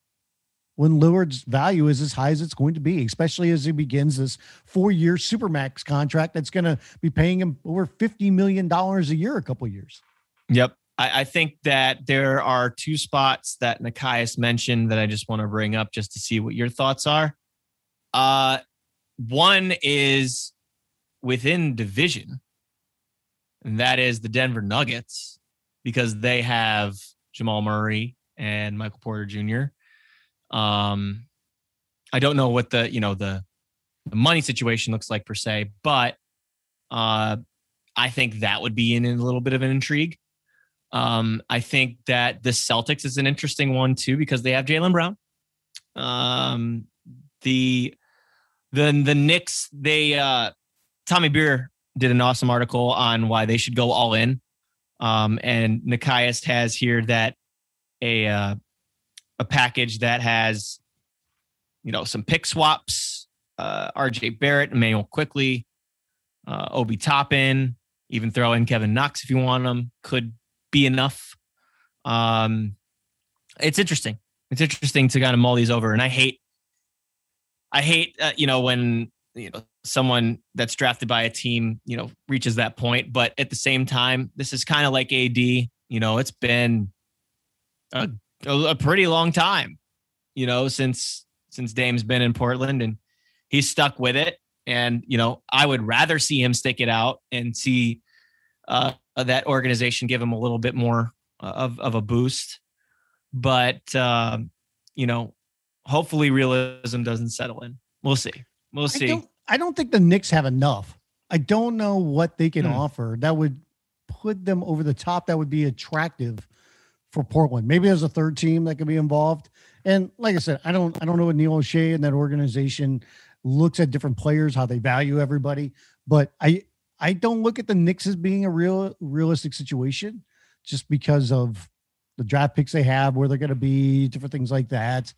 when Lillard's value is as high as it's going to be, especially as he begins this four year supermax contract that's going to be paying him over $50 million a year a couple years. Yep. I, I, think that there are two spots that Nekias mentioned that I just want to bring up just to see what your thoughts are. Uh, one is within division, and that is the Denver Nuggets, because they have Jamal Murray and Michael Porter Jr. Um, I don't know what the you know the, the money situation looks like per se, but uh, I think that would be in a little bit of an intrigue. Um, I think that the Celtics is an interesting one too because they have Jaylen Brown. Um, the the the Knicks they uh, Tommy Beer did an awesome article on why they should go all in. Um, and Nekias has here that a uh, a package that has, you know, some pick swaps uh, RJ Barrett, Immanuel Quickley, uh, Obi Toppin, even throw in Kevin Knox if you want them, could be enough. Um, it's interesting. It's interesting to kind of mull these over. And I hate, I hate, uh, you know, when, you know, someone that's drafted by a team, you know, reaches that point. But at the same time, this is kind of like AD, you know, it's been a, a pretty long time, you know, since, since Dame's been in Portland and he's stuck with it. And, you know, I would rather see him stick it out and see uh, that organization give him a little bit more uh, of, of a boost. But, uh, you know, hopefully realism doesn't settle in. We'll see. We'll see. I don't, think the Knicks have enough. I don't know what they can hmm. offer that would put them over the top. That would be attractive for Portland. Maybe there's a third team that could be involved. And like I said, I don't I don't know what Neil Olshey and that organization looks at different players, how they value everybody. But I I don't look at the Knicks as being a real realistic situation just because of the draft picks they have, where they're going to be, different things like that.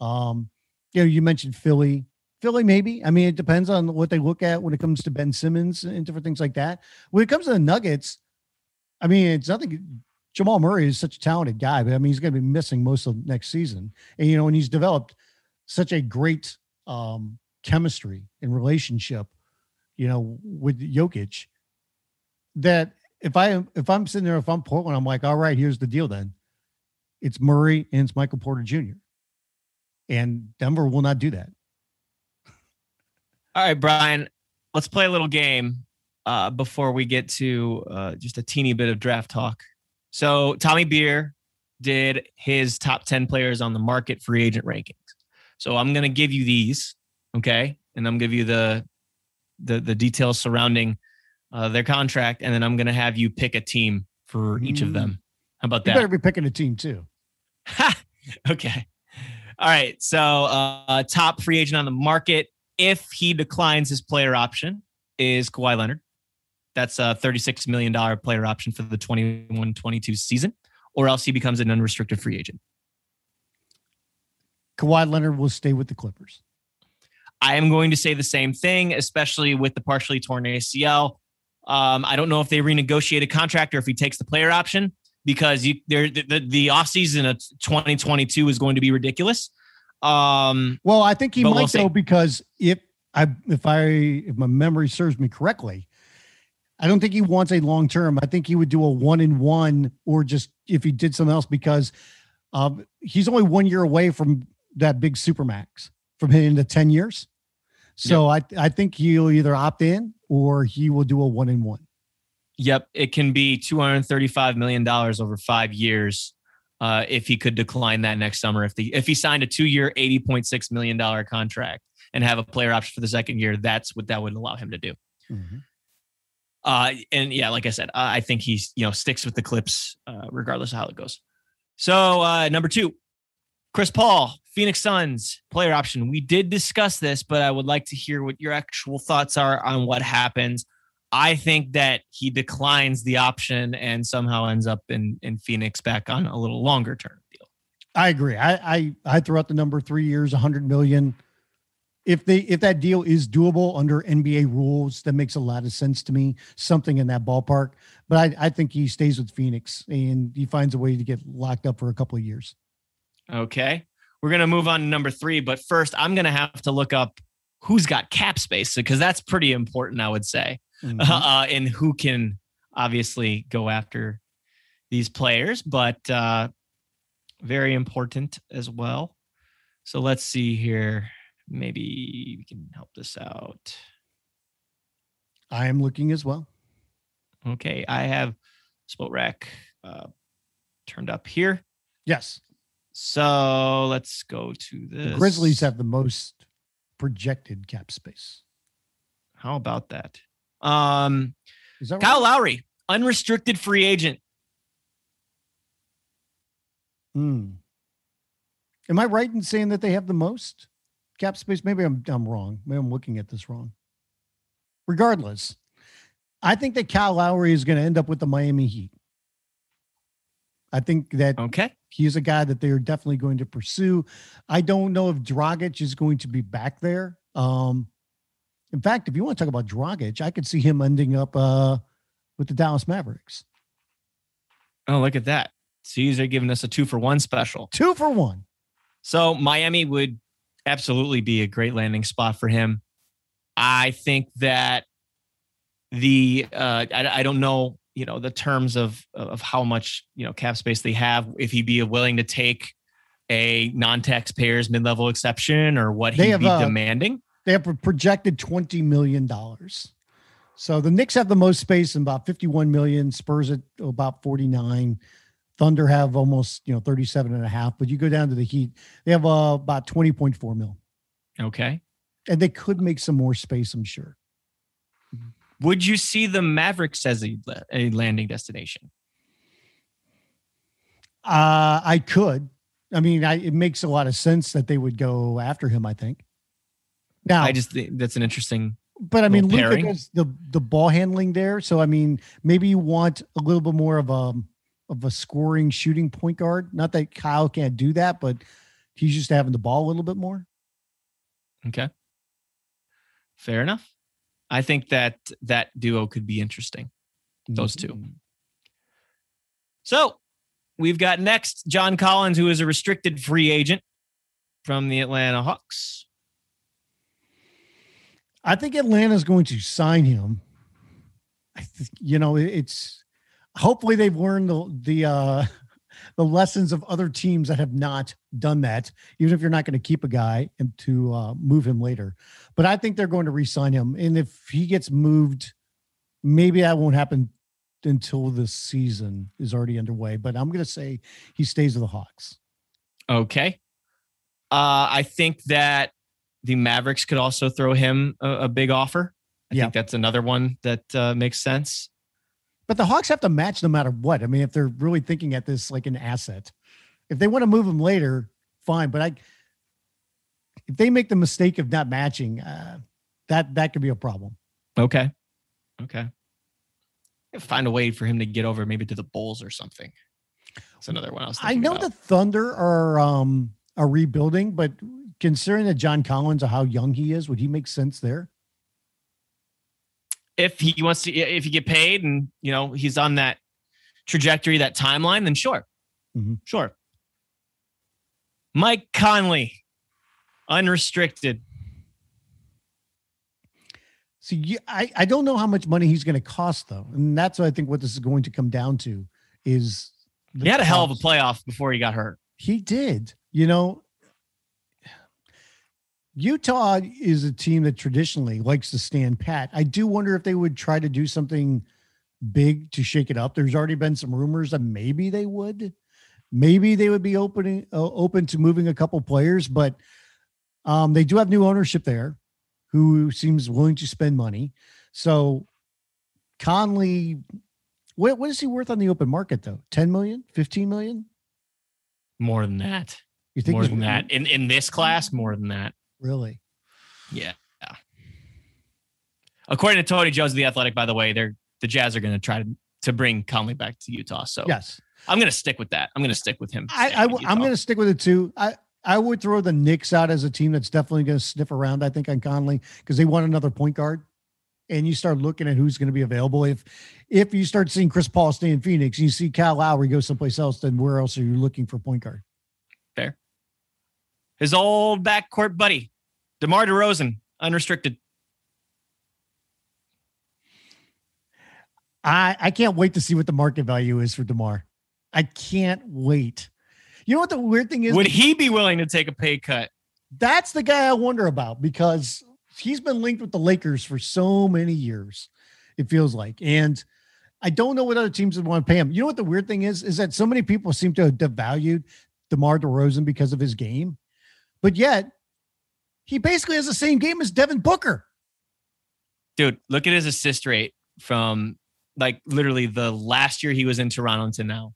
Um, you know, you mentioned Philly. Philly, maybe. I mean, it depends on what they look at when it comes to Ben Simmons and different things like that. When it comes to the Nuggets, I mean, it's nothing. Jamal Murray is such a talented guy, but I mean, he's going to be missing most of next season. And you know, and he's developed such a great um, chemistry and relationship, you know, with Jokic that if I if I'm sitting there, if I'm Portland, I'm like, all right, here's the deal then. It's Murray and it's Michael Porter Jr. And Denver will not do that. All right, Brian, let's play a little game uh, before we get to uh, just a teeny bit of draft talk. So Tommy Beer did his top 10 players on the market free agent rankings. So I'm going to give you these okay, and I'm give you the the the details surrounding uh, their contract, and then I'm gonna have you pick a team for each of them. How about you that? You better be picking a team too. okay. All right. So uh, top free agent on the market, if he declines his player option, is Kawhi Leonard. That's a $36 million player option for the 21 22 season, or else he becomes an unrestricted free agent. Kawhi Leonard will stay with the Clippers. I am going to say the same thing, especially with the partially torn ACL. Um, I don't know if they renegotiate a contract or if he takes the player option because you, the, the, the offseason of 2022 is going to be ridiculous. Um, well, I think he might we'll though because if I if I if my memory serves me correctly, I don't think he wants a long term. I think he would do a one in one or just if he did something else because um, he's only one year away from that big supermax from hitting the 10 years. So yep. I I think he'll either opt in or he will do a one in one. Yep, it can be two hundred thirty five million dollars over five years. Uh, if he could decline that next summer, if the if he signed a two year eighty point six million dollar contract and have a player option for the second year, that's what that would allow him to do. Mm-hmm. Uh, and yeah, like I said, I think he's you know sticks with the Clips uh, regardless of how it goes. So uh, number two, Chris Paul, Phoenix Suns player option. We did discuss this, but I would like to hear what your actual thoughts are on what happens. I think that he declines the option and somehow ends up in in Phoenix back on a little longer term deal. I agree. I I I threw out the number three years, a 100 million. If they if that deal is doable under NBA rules, that makes a lot of sense to me. Something in that ballpark. But I, I think he stays with Phoenix and he finds a way to get locked up for a couple of years. Okay. We're going to move on to number three. But first, I'm going to have to look up who's got cap space because that's pretty important, I would say, mm-hmm. uh, and who can obviously go after these players, but uh, very important as well. So let's see here. Maybe we can help this out. I am looking as well. Okay. I have Spotrac uh, turned up here. Yes. So let's go to this. The Grizzlies have the most projected cap space. How about that? Um, Is that Kyle right? Lowry, unrestricted free agent. Hmm. Am I right in saying that they have the most cap space? Maybe I'm I'm wrong. Maybe I'm looking at this wrong. Regardless, I think that Kyle Lowry is going to end up with the Miami Heat. I think that okay. he's a guy that they are definitely going to pursue. I don't know if Dragic is going to be back there Um, in fact, if you want to talk about Dragic, I could see him ending up uh, with the Dallas Mavericks. Oh, look at that. They're giving us a two for one special. Two for one. So Miami would absolutely be a great landing spot for him. I think that the uh, I, I don't know you know the terms of of how much you know cap space they have if he'd be willing to take a non-taxpayers mid-level exception or what They he'd have, be uh, demanding They have a projected twenty million dollars. So the Knicks have the most space in about fifty-one million. Spurs at about forty-nine. Thunder have almost you know 37 and a half. But you go down to the Heat, they have uh, about twenty point four mil, okay and they could make some more space. I'm sure. would you see the mavericks as a, a landing destination Uh, I could. I mean, I, it makes a lot of sense that they would go after him. I think. Now, i just think that's an interesting but I mean, Luka does the the ball handling there. So I mean, maybe you want a little bit more of a of a scoring shooting point guard. Not that Kyle can't do that, but he's just having the ball a little bit more. okay fair enough i think that that duo could be interesting those two. Mm-hmm. So we've got next John Collins, who is a restricted free agent from the Atlanta Hawks. I think Atlanta's going to sign him. I think you know it's hopefully they've learned the the uh the lessons of other teams that have not done that, even if you're not going to keep a guy and to uh, move him later. But I think they're going to re-sign him, and if he gets moved, maybe that won't happen until the season is already underway. But I'm going to say he stays with the Hawks. Okay. Uh, I think that the Mavericks could also throw him a, a big offer. I Yeah. think that's another one that uh, makes sense. But the Hawks have to match no matter what. I mean, if they're really thinking at this like an asset, if they want to move him later, fine. But I, if they make the mistake of not matching, uh, that that could be a problem. Okay. Okay. Find a way for him to get over maybe to the Bulls or something. That's another one I was I know about. the Thunder are um are rebuilding, but considering that John Collins or how young he is, would he make sense there? if he wants to if he get paid and you know he's on that trajectory that timeline then sure Mhm. sure mike conley unrestricted So you, I I don't know how much money he's going to cost though, and that's what I think what this is going to come down to is he had a hell of a playoff before he got hurt He did. You know, Utah is a team that traditionally likes to stand pat. I do wonder if they would try to do something big to shake it up. There's already been some rumors that maybe they would. Maybe they would be opening uh, open to moving a couple players, but um, they do have new ownership there who seems willing to spend money. So Conley, what, what is he worth on the open market though? 10 million, 15 million? more than that You think more than that in in this class more than that Really? yeah yeah according to tony jones of the athletic by the way they're the jazz are going to try to to bring conley back to utah so Yes. i'm going to stick with that i'm going to stick with him I, I staying with w- I'm going to stick with it too. I, I would throw the Knicks out as a team that's definitely going to sniff around, I think, on Conley because they want another point guard. And you start looking at who's going to be available. If if you start seeing Chris Paul stay in Phoenix and you see Cal Lowry go someplace else, then where else are you looking for point guard? His old backcourt buddy, DeMar DeRozan, unrestricted. I, I can't wait to see what the market value is for DeMar. I can't wait. You know what the weird thing is? Would he be willing to take a pay cut? that's the guy I wonder about because he's been linked with the Lakers for so many years, it feels like. And I don't know what other teams would want to pay him. You know what the weird thing is? Is that so many people seem to have devalued DeMar DeRozan because of his game, but yet he basically has the same game as Devin Booker. Dude, look at his assist rate from like literally the last year he was in Toronto to now.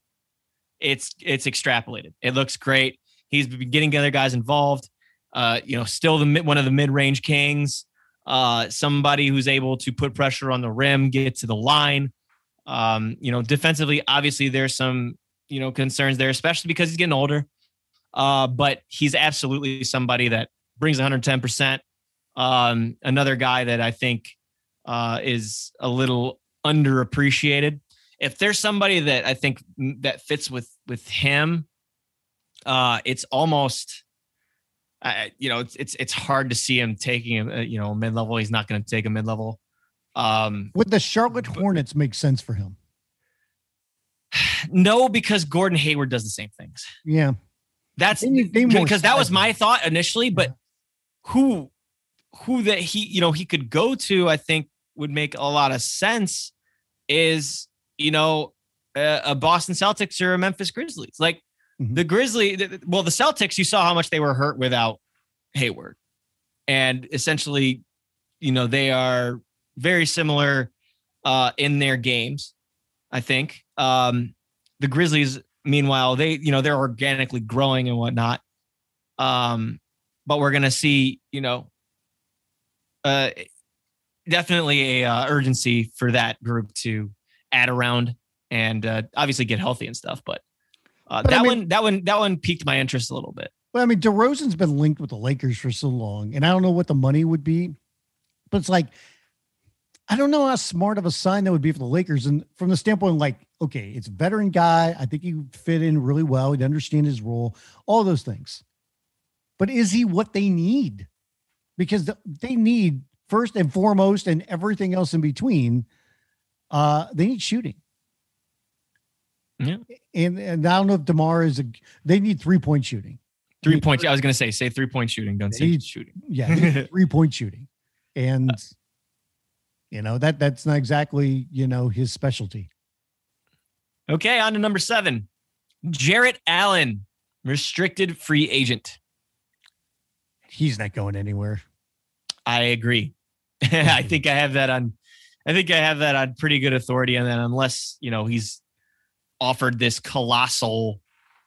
It's it's extrapolated. It looks great. He's been getting other guys involved. Uh, you know, still the one of the mid-range kings. Uh, somebody who's able to put pressure on the rim, get to the line. Um, you know, defensively, obviously there's some you know concerns there, especially because he's getting older. Uh, but he's absolutely somebody that brings 110 percent Um, another guy that I think uh, is a little underappreciated. If there's somebody that I think that fits with with him, uh, it's almost, uh, you know, it's it's it's hard to see him taking him, uh, you know, mid level. He's not going to take a mid level. Um, Would the Charlotte Hornets make sense for him? No, because Gordon Hayward does the same things. Yeah, that's because that was my thought initially. But who, who that he, you know, he could go to, I think would make a lot of sense. Is you know a, a Boston Celtics or a Memphis Grizzlies? Like mm-hmm. the Grizzly, well, the Celtics, you saw how much they were hurt without Hayward, and essentially, you know, they are very similar uh, in their games. I think. Um, the Grizzlies, meanwhile, they you know they're organically growing and whatnot. Um, but we're gonna see, you know, uh, definitely a uh, urgency for that group to add around and uh, obviously get healthy and stuff. But, uh, but that I mean, one, that one, that one piqued my interest a little bit. Well, I mean, DeRozan's been linked with the Lakers for so long, and I don't know what the money would be, but it's like I don't know how smart of a sign that would be for the Lakers. And from the standpoint, like, okay, it's a veteran guy. I think he fit in really well. He'd understand his role, all those things. But is he what they need? Because they need first and foremost, and everything else in between, uh, they need shooting. Yeah. And, and I don't know if DeMar is a, they need three point shooting. Three point. I was going to say, say three point shooting. Don't say need, shooting. Yeah. three point shooting. And, uh, you know, that that's not exactly, you know, his specialty. Okay, on to number seven. Jarrett Allen, restricted free agent. He's not going anywhere. I agree. I think I have that on I think I have that on pretty good authority. And then unless, you know, he's offered this colossal,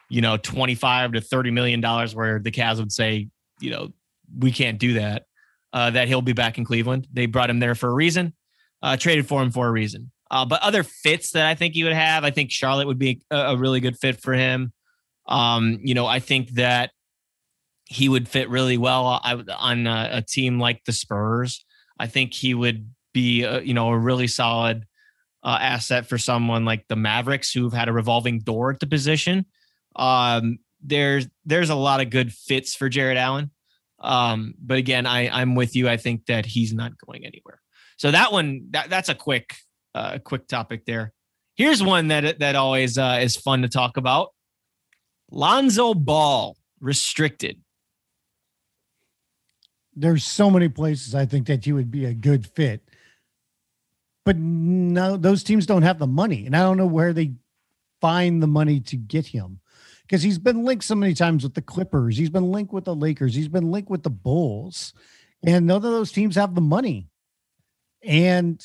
you know, 25 to 30 million dollars where the Cavs would say, you know, we can't do that. Uh, that he'll be back in Cleveland. They brought him there for a reason uh, traded for him for a reason. Uh, but other fits that I think he would have, I think Charlotte would be a, a really good fit for him. Um, you know, I think that he would fit really well on a, a team like the Spurs. I think he would be, a, you know, a really solid uh, asset for someone like the Mavericks, who've had a revolving door at the position. Um, there's there's a lot of good fits for Jarrett Allen. Um, but again, I I'm with you. I think that he's not going anywhere. So that one, that, that's a quick, uh, quick topic there. Here's one that that always uh, is fun to talk about. Lonzo Ball restricted. There's so many places I think that he would be a good fit, but no, those teams don't have the money, and I don't know where they find the money to get him because he's been linked so many times with the Clippers. He's been linked with the Lakers. He's been linked with the Bulls, and none of those teams have the money. And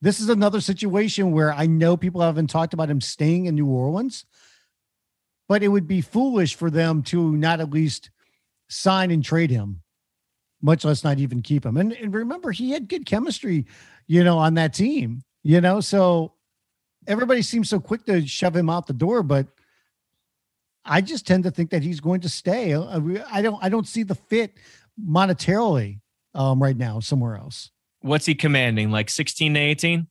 this is another situation where I know people haven't talked about him staying in New Orleans, but it would be foolish for them to not at least sign and trade him, much less not even keep him. And, and remember, he had good chemistry, you know, on that team, you know, so everybody seems so quick to shove him out the door, but I just tend to think that he's going to stay. I don't, I don't see the fit monetarily um, right now somewhere else. What's he commanding? Like 16 to 18?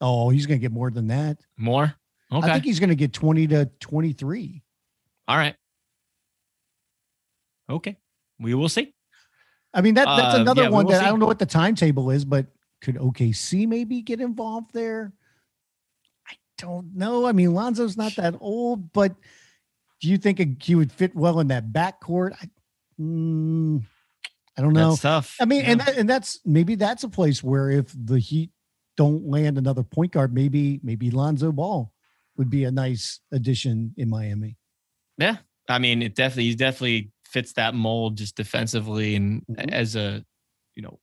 Oh, he's going to get more than that. More? Okay. I think he's going to get 20 to 23. All right. Okay. We will see. I mean, that that's uh, another yeah, one that see. I don't know what the timetable is, but could OKC maybe get involved there? I don't know. I mean, Lonzo's not that old, but do you think he would fit well in that backcourt? I, mm, I don't know. That's tough. I mean, yeah. and that, and that's maybe that's a place where if the Heat don't land another point guard, maybe maybe Lonzo Ball would be a nice addition in Miami. Yeah, I mean, it definitely he definitely fits that mold just defensively and mm-hmm. as a you know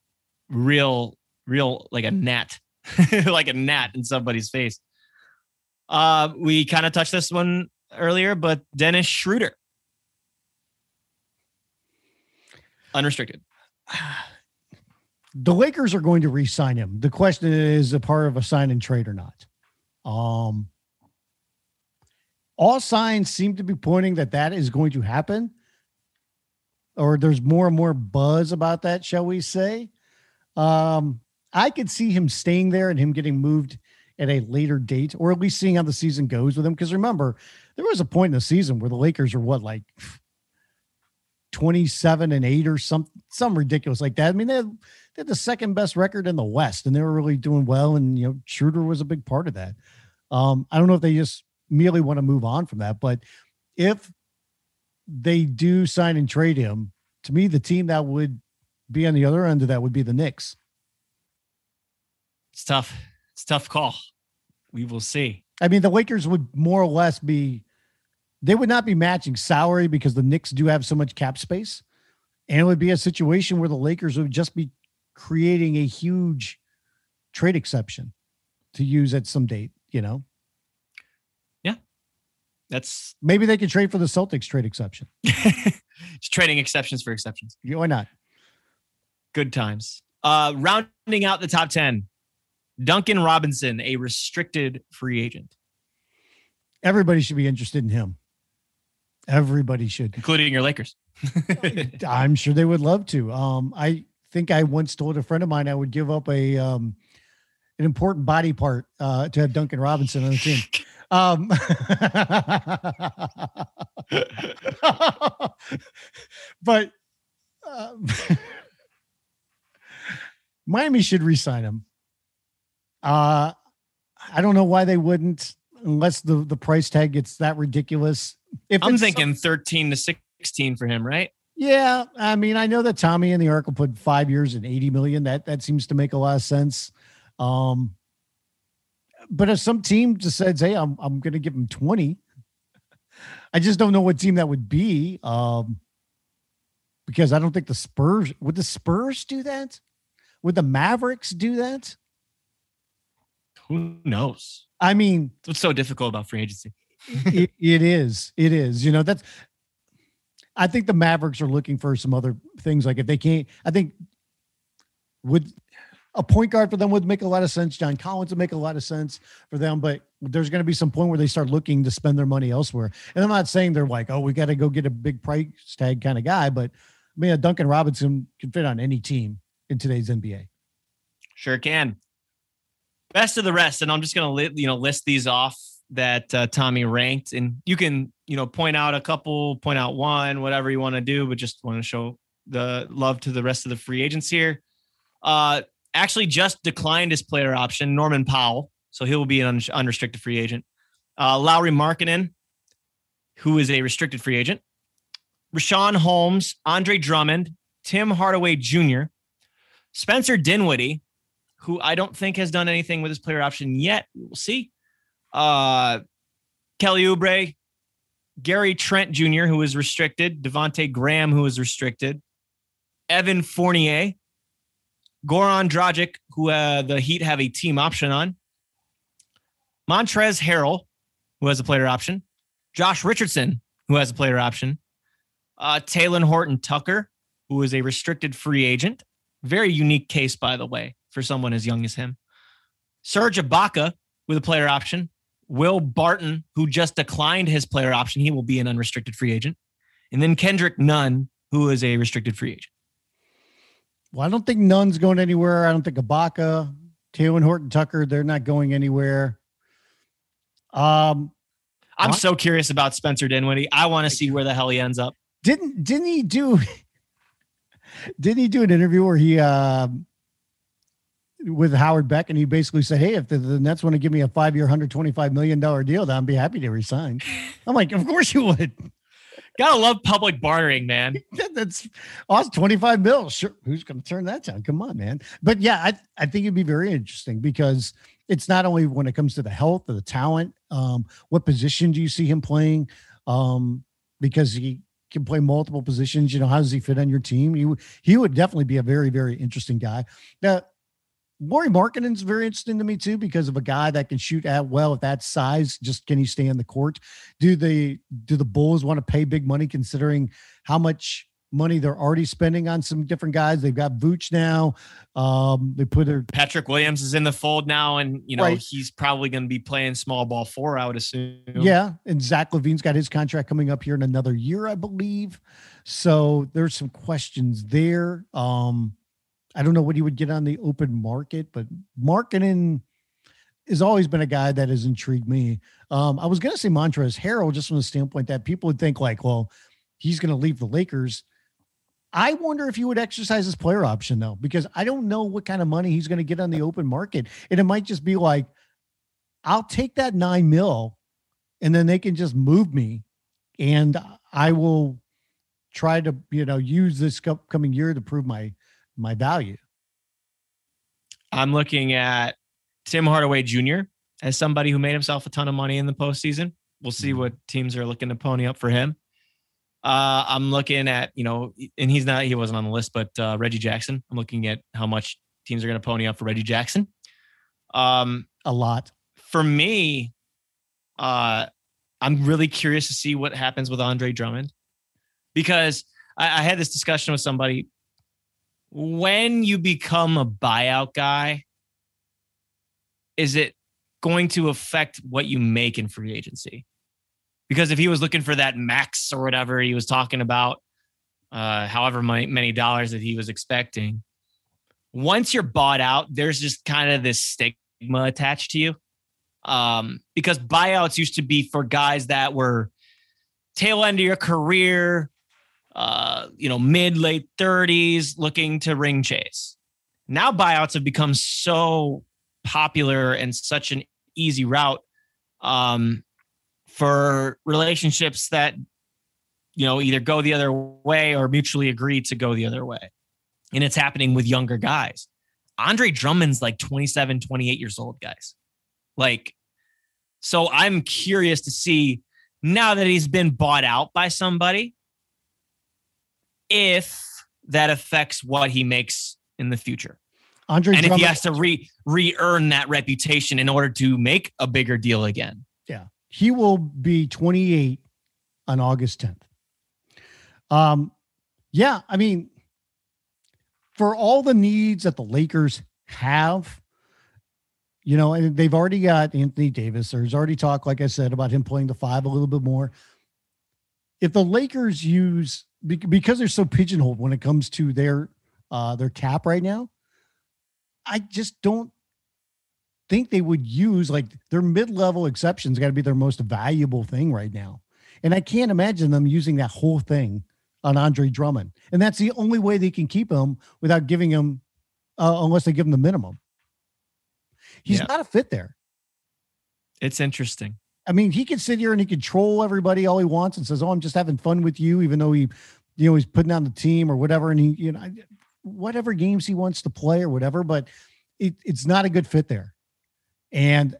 real real like a gnat like a gnat in somebody's face. Uh, we kind of touched this one earlier, but Dennis Schroeder unrestricted. The Lakers are going to re-sign him. The question is a part of a sign and trade or not. Um, all signs seem to be pointing that that is going to happen. or there's more and more buzz about that, shall we say. Um, I could see him staying there and him getting moved at a later date, or at least seeing how the season goes with him. Because remember, there was a point in the season where the Lakers are what like 27 and 8 or some some ridiculous like that. I mean, they had, they had the second best record in the West and they were really doing well. And you know, Schroeder was a big part of that. Um, I don't know if they just merely want to move on from that, but if they do sign and trade him, to me, the team that would be on the other end of that would be the Knicks. It's tough. It's tough call. We will see. I mean, the Lakers would more or less be they would not be matching salary because the Knicks do have so much cap space. And it would be a situation where the Lakers would just be creating a huge trade exception to use at some date, you know? Yeah. That's maybe they could trade for the Celtics trade exception. Just trading exceptions for exceptions. Why not? Good times. Uh rounding out the top 10. Duncan Robinson, a restricted free agent. Everybody should be interested in him. Everybody should, including your Lakers. I'm sure they would love to. Um, I think I once told a friend of mine I would give up a um, an important body part uh, to have Duncan Robinson on the team. Um, but uh, Miami should resign him. Uh, I don't know why they wouldn't, unless the the price tag gets that ridiculous. If I'm thinking some, 13 to 16 for him, right? Yeah, I mean, I know that Tommy and the Oracle put five years and 80 million. That that seems to make a lot of sense. Um, but if some team just says, "Hey, I'm I'm going to give him 20," I just don't know what team that would be. Um, because I don't think the Spurs would the Spurs do that. Would the Mavericks do that? Who knows? I mean, what's so difficult about free agency? it, it is. It is. You know, that's. I think the Mavericks are looking for some other things. Like if they can't, I think would a point guard for them would make a lot of sense. John Collins would make a lot of sense for them, but there's going to be some point where they start looking to spend their money elsewhere. And I'm not saying they're like, oh, we got to go get a big price tag kind of guy, but I mean, a Duncan Robinson can fit on any team in today's NBA. Sure can. Best of the rest, and I'm just going to you know list these off that uh, Tommy ranked, and you can you know point out a couple, point out one, whatever you want to do, but just want to show the love to the rest of the free agents here. Uh, actually, just declined his player option, Norman Powell, so he will be an unrestricted free agent. Uh, Lauri Markkanen, who is a restricted free agent. Richaun Holmes, Andre Drummond, Tim Hardaway Jr., Spencer Dinwiddie, who I don't think has done anything with his player option yet. We'll see. Uh, Kelly Oubre, Gary Trent Jr., who is restricted, Devonte Graham, who is restricted, Evan Fournier, Goran Dragic, who uh, the Heat have a team option on, Montrezl Harrell, who has a player option, Josh Richardson, who has a player option, uh, Talen Horton Tucker, who is a restricted free agent. Very unique case, by the way, for someone as young as him. Serge Ibaka with a player option. Will Barton, who just declined his player option, he will be an unrestricted free agent. And then Kendrick Nunn, who is a restricted free agent. Well, I don't think Nunn's going anywhere. I don't think Ibaka, Talen Horton Tucker, they're not going anywhere. Um, I'm so curious about Spencer Dinwiddie. I want to see where the hell he ends up. Didn't didn't he do didn't he do an interview where he uh, with Howard Beck and he basically said, Hey, if the, the Nets want to give me a five year, $125 million deal, then I'd be happy to resign. I'm like, Of course you would. Gotta love public bartering, man. That's awesome. 25 mil. Sure. Who's going to turn that down? Come on, man. But yeah, I, I think it'd be very interesting because it's not only when it comes to the health of the talent, um, what position do you see him playing? Um, because he can play multiple positions. You know, how does he fit on your team? He, he would definitely be a very, very interesting guy. Now, Lauri Markkanen's very interesting to me too because of a guy that can shoot at well at that size. Just can he stay in the court? Do the do the Bulls want to pay big money considering how much money they're already spending on some different guys. They've got Vooch now. Um, they put their Patrick Williams is in the fold now, and you know Right. he's probably going to be playing small ball four. I would assume. yeah, and Zach LaVine's got his contract coming up here in another year, I believe. So there's some questions there. Um, I don't know what he would get on the open market, but Markkanen has always been a guy that has intrigued me. Um, I was going to say Montrezl Harrell just from the standpoint that people would think like, well, he's going to leave the Lakers. I wonder if he would exercise his player option though, because I don't know what kind of money he's going to get on the open market, and it might just be like, I'll take that nine mil, and then they can just move me, and I will try to you know use this upcoming year to prove my my value. I'm looking at Tim Hardaway Jr. as somebody who made himself a ton of money in the postseason. We'll see Mhm. what teams are looking to pony up for him. Uh, I'm looking at, you know, and he's not, he wasn't on the list, but uh, Reggie Jackson. I'm looking at how much teams are going to pony up for Reggie Jackson. Um, A lot. for me, uh, I'm really curious to see what happens with Andre Drummond because I, I had this discussion with somebody. When you become a buyout guy, is it going to affect what you make in free agency? Because if he was looking for that max or whatever he was talking about, uh, however many, dollars that he was expecting, once you're bought out, there's just kind of this stigma attached to you um, because buyouts used to be for guys that were tail end of your career, uh, you know, mid late 30s, looking to ring chase. Now buyouts have become so popular and such an easy route um, for relationships that you know either go the other way or mutually agree to go the other way. And it's happening with younger guys. Andre Drummond's like 27, 28 years old, guys. Like, so I'm curious to see now that he's been bought out by somebody, if that affects what he makes in the future. Andre And if he has to re re earn that reputation in order to make a bigger deal again. Yeah. He will be 28 on August 10th. Um, yeah, I mean, for all the needs that the Lakers have, you know, and they've already got Anthony Davis. There's already talk, like I said, about him playing the five a little bit more. If the Lakers use because they're so pigeonholed when it comes to their uh their cap right now, I just don't think they would use like their mid-level exceptions got to be their most valuable thing right now. And I can't imagine them using that whole thing on Andre Drummond. And that's the only way they can keep him without giving him uh, unless they give him the minimum. He's Yeah. not a fit there. It's interesting. I mean, he can sit here and he could troll everybody all he wants and says, "Oh, I'm just having fun with you," even though he, you know, he's putting on the team or whatever, and he, you know, whatever games he wants to play or whatever. But it, it's not a good fit there, and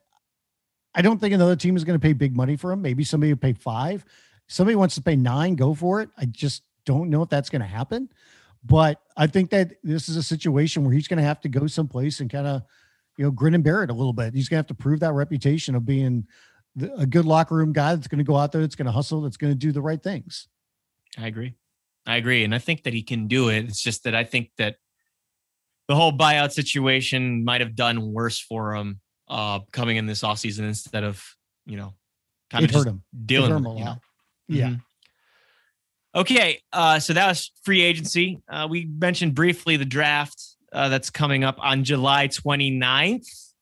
I don't think another team is going to pay big money for him. Maybe somebody would pay five. Somebody wants to pay nine, go for it. I just don't know if that's going to happen. But I think that this is a situation where he's going to have to go someplace and kind of, you know, grin and bear it a little bit. He's going to have to prove that reputation of being a good locker room guy that's going to go out there, that's going to hustle, that's going to do the right things. I agree. I agree. And I think that he can do it. It's just that I think that the whole buyout situation might have done worse for him uh, coming in this offseason instead of, you know, kind It of just hurt him. Dealing with him it, a you know? lot. Yeah. Mhm. Okay, uh, so that was free agency. Uh, we mentioned briefly the draft uh, that's coming up on July 29th.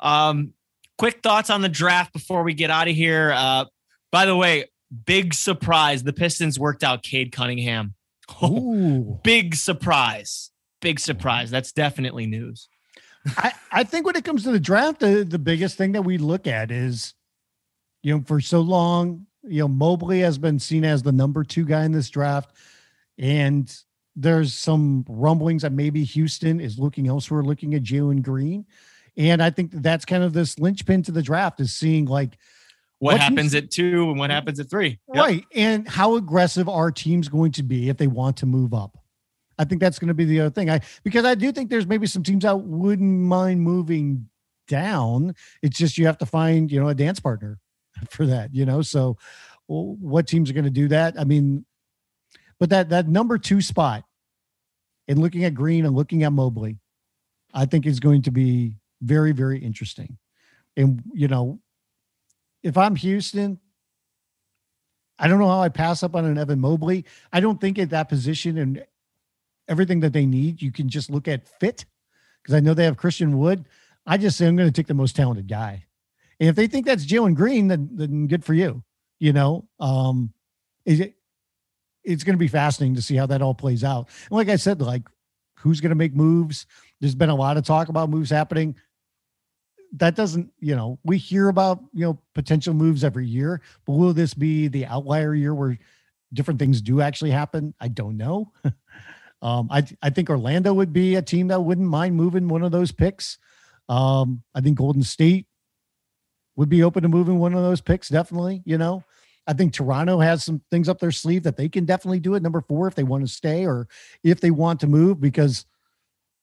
Um, quick thoughts on the draft before we get out of here. Uh, by the way, big surprise: the Pistons worked out Cade Cunningham. Ooh. big surprise! Big surprise. That's definitely news. I, I think when it comes to the draft, the, the biggest thing that we look at is, you know, for so long, you know, Mobley has been seen as the number two guy in this draft. And there's some rumblings that maybe Houston is looking elsewhere, looking at Jalen Green. And I think that's kind of this linchpin to the draft is seeing like, What, What happens teams- at two and what happens at three? Yep. right. And how aggressive are teams going to be if they want to move up? I think that's going to be the other thing. I because I do think there's maybe some teams out wouldn't mind moving down. It's just you have to find, you know, a dance partner for that, you know. So well, what teams are going to do that? I mean, But that that number two spot, and looking at Green and looking at Mobley, I think is going to be very very interesting. And you know, if I'm Houston, I don't know how I pass up on an Evan Mobley. I don't think at that position and everything that they need, you can just look at fit because I know they have Christian Wood. I just say I'm going to take the most talented guy. And if they think that's Jalen Green, then, then good for you. You know, um, it, it's going to be fascinating to see how that all plays out. And like I said, like who's going to make moves? There's been a lot of talk about moves happening. That doesn't, you know, we hear about, you know, potential moves every year, but will this be the outlier year where different things do actually happen? I don't know. um, I, I think Orlando would be a team that wouldn't mind moving one of those picks. Um, I think Golden State would be open to moving one of those picks, definitely, you know. I think Toronto has some things up their sleeve that they can definitely do at number four if they want to stay or if they want to move because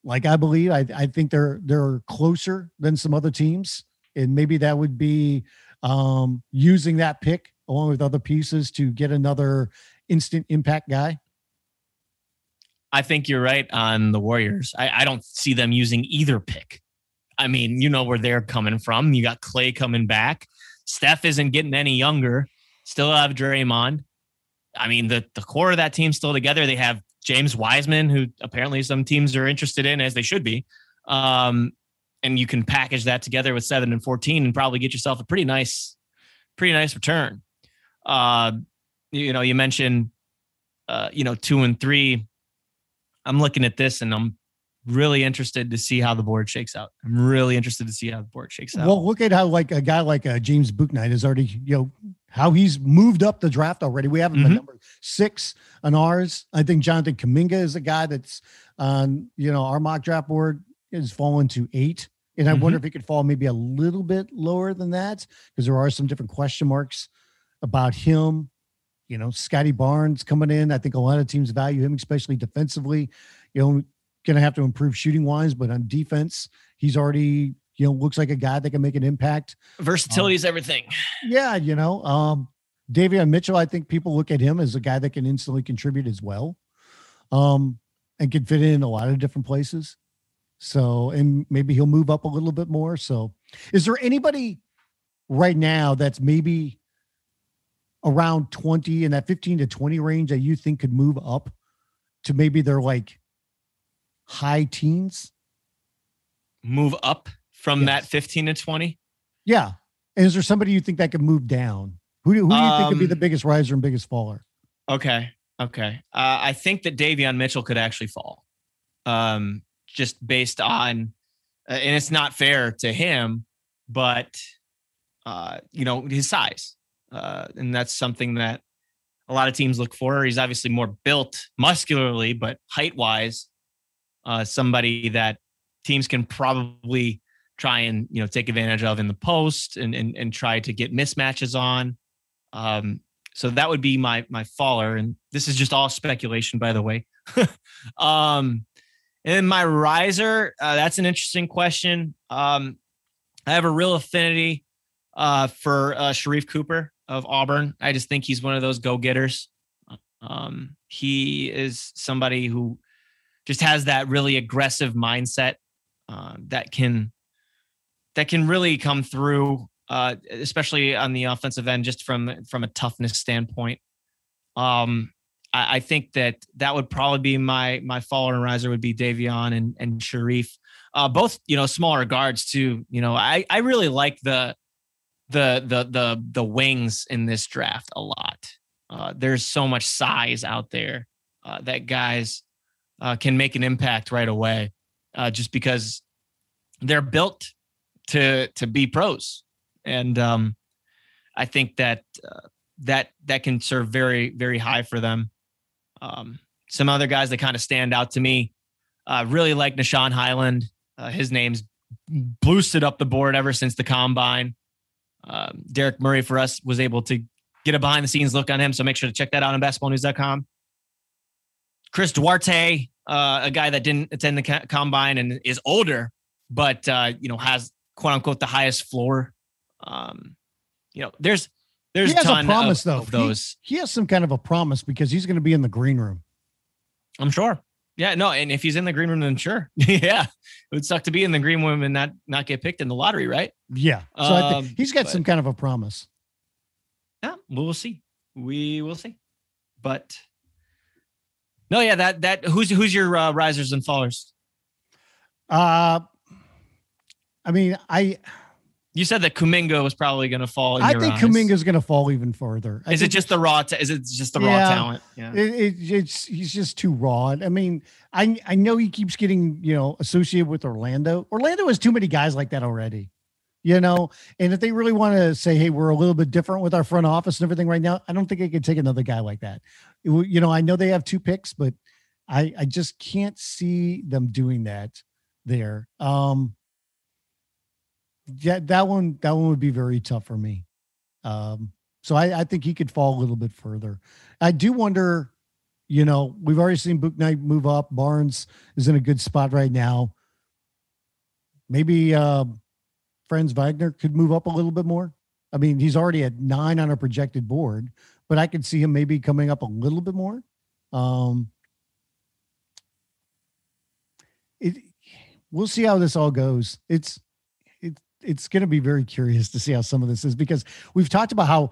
like I believe I, I think they're they're closer than some other teams. And maybe that would be um, using that pick along with other pieces to get another instant impact guy. I think you're right on the Warriors. I, I don't see them using either pick. I mean, you know where they're coming from. You got Klay coming back. Steph isn't getting any younger. Still have Draymond. I mean, the the core of that team's still together. They have James Wiseman, who apparently some teams are interested in, as they should be. Um, and you can package that together with seven and fourteen, and probably get yourself a pretty nice, pretty nice return. Uh, you know, you mentioned, uh, you know, two and three. I'm looking at this, and I'm really interested to see how the board shakes out. I'm really interested to see how the board shakes out. Well, look at how like a guy like uh, James Bouknight is already, you know, how he's moved up the draft already. We have him mm-hmm. number six on ours. I think Jonathan Kuminga is a guy that's on, you know, our mock draft board is fallen to eight. And I mm-hmm. wonder if he could fall maybe a little bit lower than that because there are some different question marks about him. You know, Scottie Barnes coming in. I think a lot of teams value him, especially defensively. You know, going to have to improve shooting wise, but on defense, he's already you know looks like a guy that can make an impact. Versatility um, is everything. Yeah, you know, um, Davion Mitchell. I think people look at him as a guy that can instantly contribute as well, um, and can fit in a lot of different places. So, and maybe he'll move up a little bit more. So, is there anybody right now that's maybe around 20 in that 15 to 20 range that you think could move up to maybe they're like high teens. Move up from yes. that 15 to 20? Yeah. And is there somebody you think that could move down? Who do, who do you um, think could be the um, biggest riser and biggest faller? Okay. Okay. Uh, I think that Davion Mitchell could actually fall. Um, just based on, uh, and it's not fair to him, but, uh, you know, his size. Uh, and that's something that a lot of teams look for. He's obviously more built muscularly, but height wise, uh, somebody that teams can probably try and you know take advantage of in the post and and, and try to get mismatches on. Um, so that would be my my faller, and this is just all speculation, by the way. um, and my riser, uh, that's an interesting question. Um, I have a real affinity uh, for uh, Sharife Cooper of Auburn. I just think he's one of those go getters. Um, he is somebody who just has that really aggressive mindset uh, that can that can really come through, uh, especially on the offensive end, just from from a toughness standpoint. Um, I, I, think that that would probably be my my faller and riser would be Davion and and Sharife, uh, both you know smaller guards too. You know, I I really like the the the the the wings in this draft a lot. Uh, there's so much size out there uh, that guys uh, can make an impact right away, uh, just because they're built to to be pros, and um, I think that uh, that that can serve very very high for them. Um, some other guys that kind of stand out to me, uh, really like Nah'Shon Hyland. Uh, his name's boosted up the board ever since the combine. Um, Derek Murray for us was able to get a behind the scenes look on him, so make sure to check that out on basketballnews.com. Chris Duarte, uh, a guy that didn't attend the combine and is older, but uh, you know has quote unquote the highest floor. Um, you know, there's There's he has a promise of, though. of those. He, he has some kind of a promise because he's going to be in the green room. I'm sure. Yeah, no, and if he's in the green room, then sure. yeah, it would suck to be in the green room and not not get picked in the lottery, right? Yeah. So I Um, think he's got but- some kind of a promise. Yeah, we will see. We will see. But no, yeah, that that who's who's your uh, risers and fallers? Uh I mean, I You said that Kuminga was probably going to fall. In I think eyes. is going to fall even further. I Is it just the raw? ta- is it just the raw talent? Yeah. It, it, it's he's just too raw. I mean, I I know he keeps getting you know associated with Orlando. Orlando has too many guys like that already, you know. And if they really want to say, hey, we're a little bit different with our front office and everything right now, I don't think they could take another guy like that. It you know, I know they have two picks, but I I just can't see them doing that there. Um, yeah, that one that one would be very tough for me. Um, so I, I think he could fall a little bit further. I do wonder, you know, we've already seen Bouknight move up. Barnes is in a good spot right now. Maybe uh, Franz Wagner could move up a little bit more. I mean, he's already at nine on a projected board, but I could see him maybe coming up a little bit more. Um, it, we'll see how this all goes. It's it, it's going to be very curious to see how some of this is because we've talked about how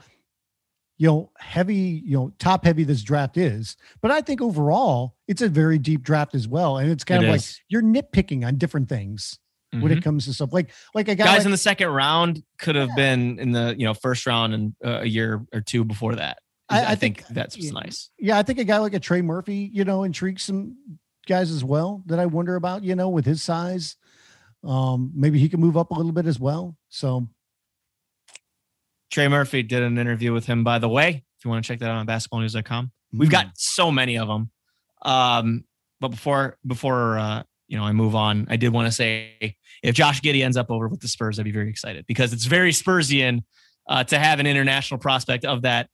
you know heavy you know top heavy this draft is but i think overall it's a very deep draft as well and it's kind It of like you're nitpicking on different things when Mhm. it comes to stuff like like a guy Guys like, in the second round could have Yeah. been in the you know first round and uh, a year or two before that. I- I, I think, think- that's yeah. nice. yeah i think a guy like a trey murphy you know intrigues some guys as well that i wonder about you know with his size um maybe he can move up a little bit as well so Trey Murphy did an interview with him, by the way. If you want to check that out on basketballnews.com. We've got so many of them. Um, but before before uh, you know I move on, I did want to say if Josh Giddey ends up over with the Spurs, I'd be very excited because it's very Spursian uh, to have an international prospect of that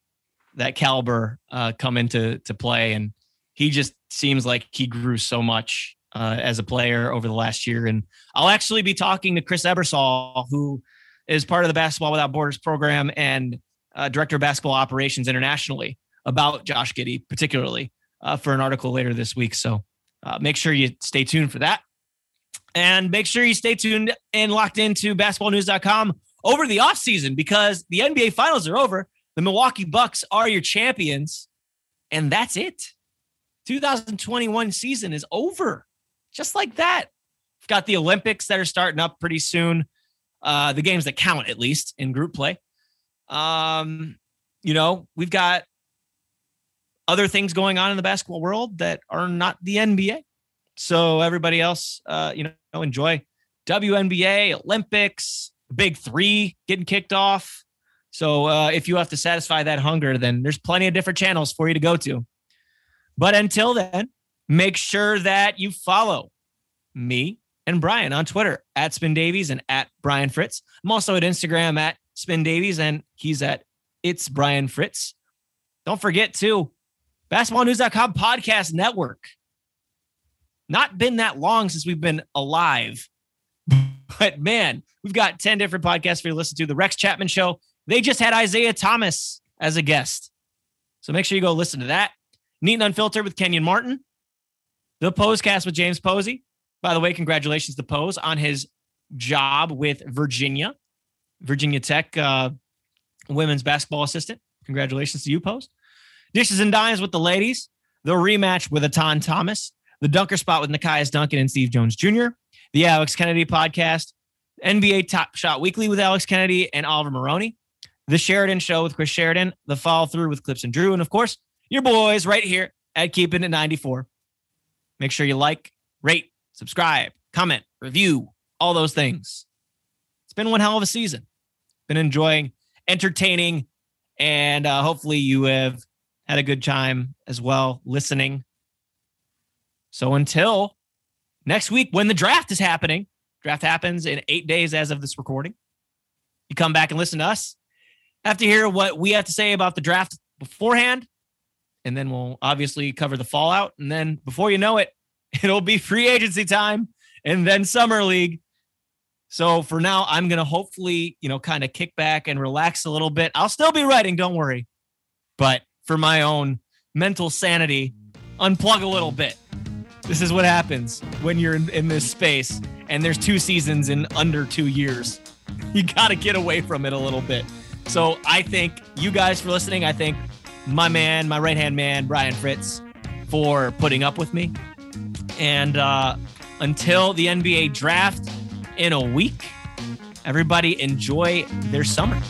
that caliber uh, come into to play, and he just seems like he grew so much uh, as a player over the last year. And I'll actually be talking to Chris Ebersole, who is part of the Basketball Without Borders program and uh, director of basketball operations internationally about Josh Giddey, particularly uh, for an article later this week. So uh, make sure you stay tuned for that. And make sure you stay tuned and locked into basketballnews.com over the offseason because the NBA finals are over. The Milwaukee Bucks are your champions. And that's it. 2021 season is over. Just like that. We've got the Olympics that are starting up pretty soon. Uh, the games that count, at least in group play. Um, you know, we've got other things going on in the basketball world that are not the NBA. So everybody else, uh, you know, enjoy WNBA, Olympics, Big Three getting kicked off. So uh, if you have to satisfy that hunger, then there's plenty of different channels for you to go to. But until then, make sure that you follow me and Brian on Twitter at Spin Davies and at Brian Fritz. I'm also at Instagram at Spin Davies and he's at It's Brian Fritz. Don't forget to basketballnews.com podcast network. Not been that long since we've been alive, but man, we've got 10 different podcasts for you to listen to. The Rex Chapman Show, they just had Isaiah Thomas as a guest. So make sure you go listen to that. Neat and Unfiltered with Kenyon Martin. The Posecast with James Posey. By the way, congratulations to Pose on his job with Virginia, Virginia Tech uh, women's basketball assistant. Congratulations to you, Pose. Dishes and Dimes with the ladies. The rematch with Etan Thomas. The Dunker Spot with Nekias Duncan and Steve Jones Jr. The Alex Kennedy podcast. NBA Top Shot Weekly with Alex Kennedy and Oliver Maroney. The Sheridan Show with Chris Sheridan. The Follow Through with Clips and Drew. And of course, your boys right here at Keeping It 94. Make sure you like, rate, subscribe, comment, review, all those things. It's been one hell of a season. Been enjoying, entertaining, and uh, hopefully you have had a good time as well listening. So until next week, when the draft is happening, draft happens in eight days as of this recording. You come back and listen to us. Have to hear what we have to say about the draft beforehand, and then we'll obviously cover the fallout. And then before you know it, it'll be free agency time and then summer league. So for now, I'm going to hopefully, you know, kind of kick back and relax a little bit. I'll still be writing, don't worry. But for my own mental sanity, unplug a little bit. This is what happens when you're in, in this space and there's two seasons in under two years. You got to get away from it a little bit. So I thank you guys for listening. I thank my man, my right hand man, Brian Fritz, for putting up with me. And uh, until the NBA draft in a week, everybody enjoy their summer.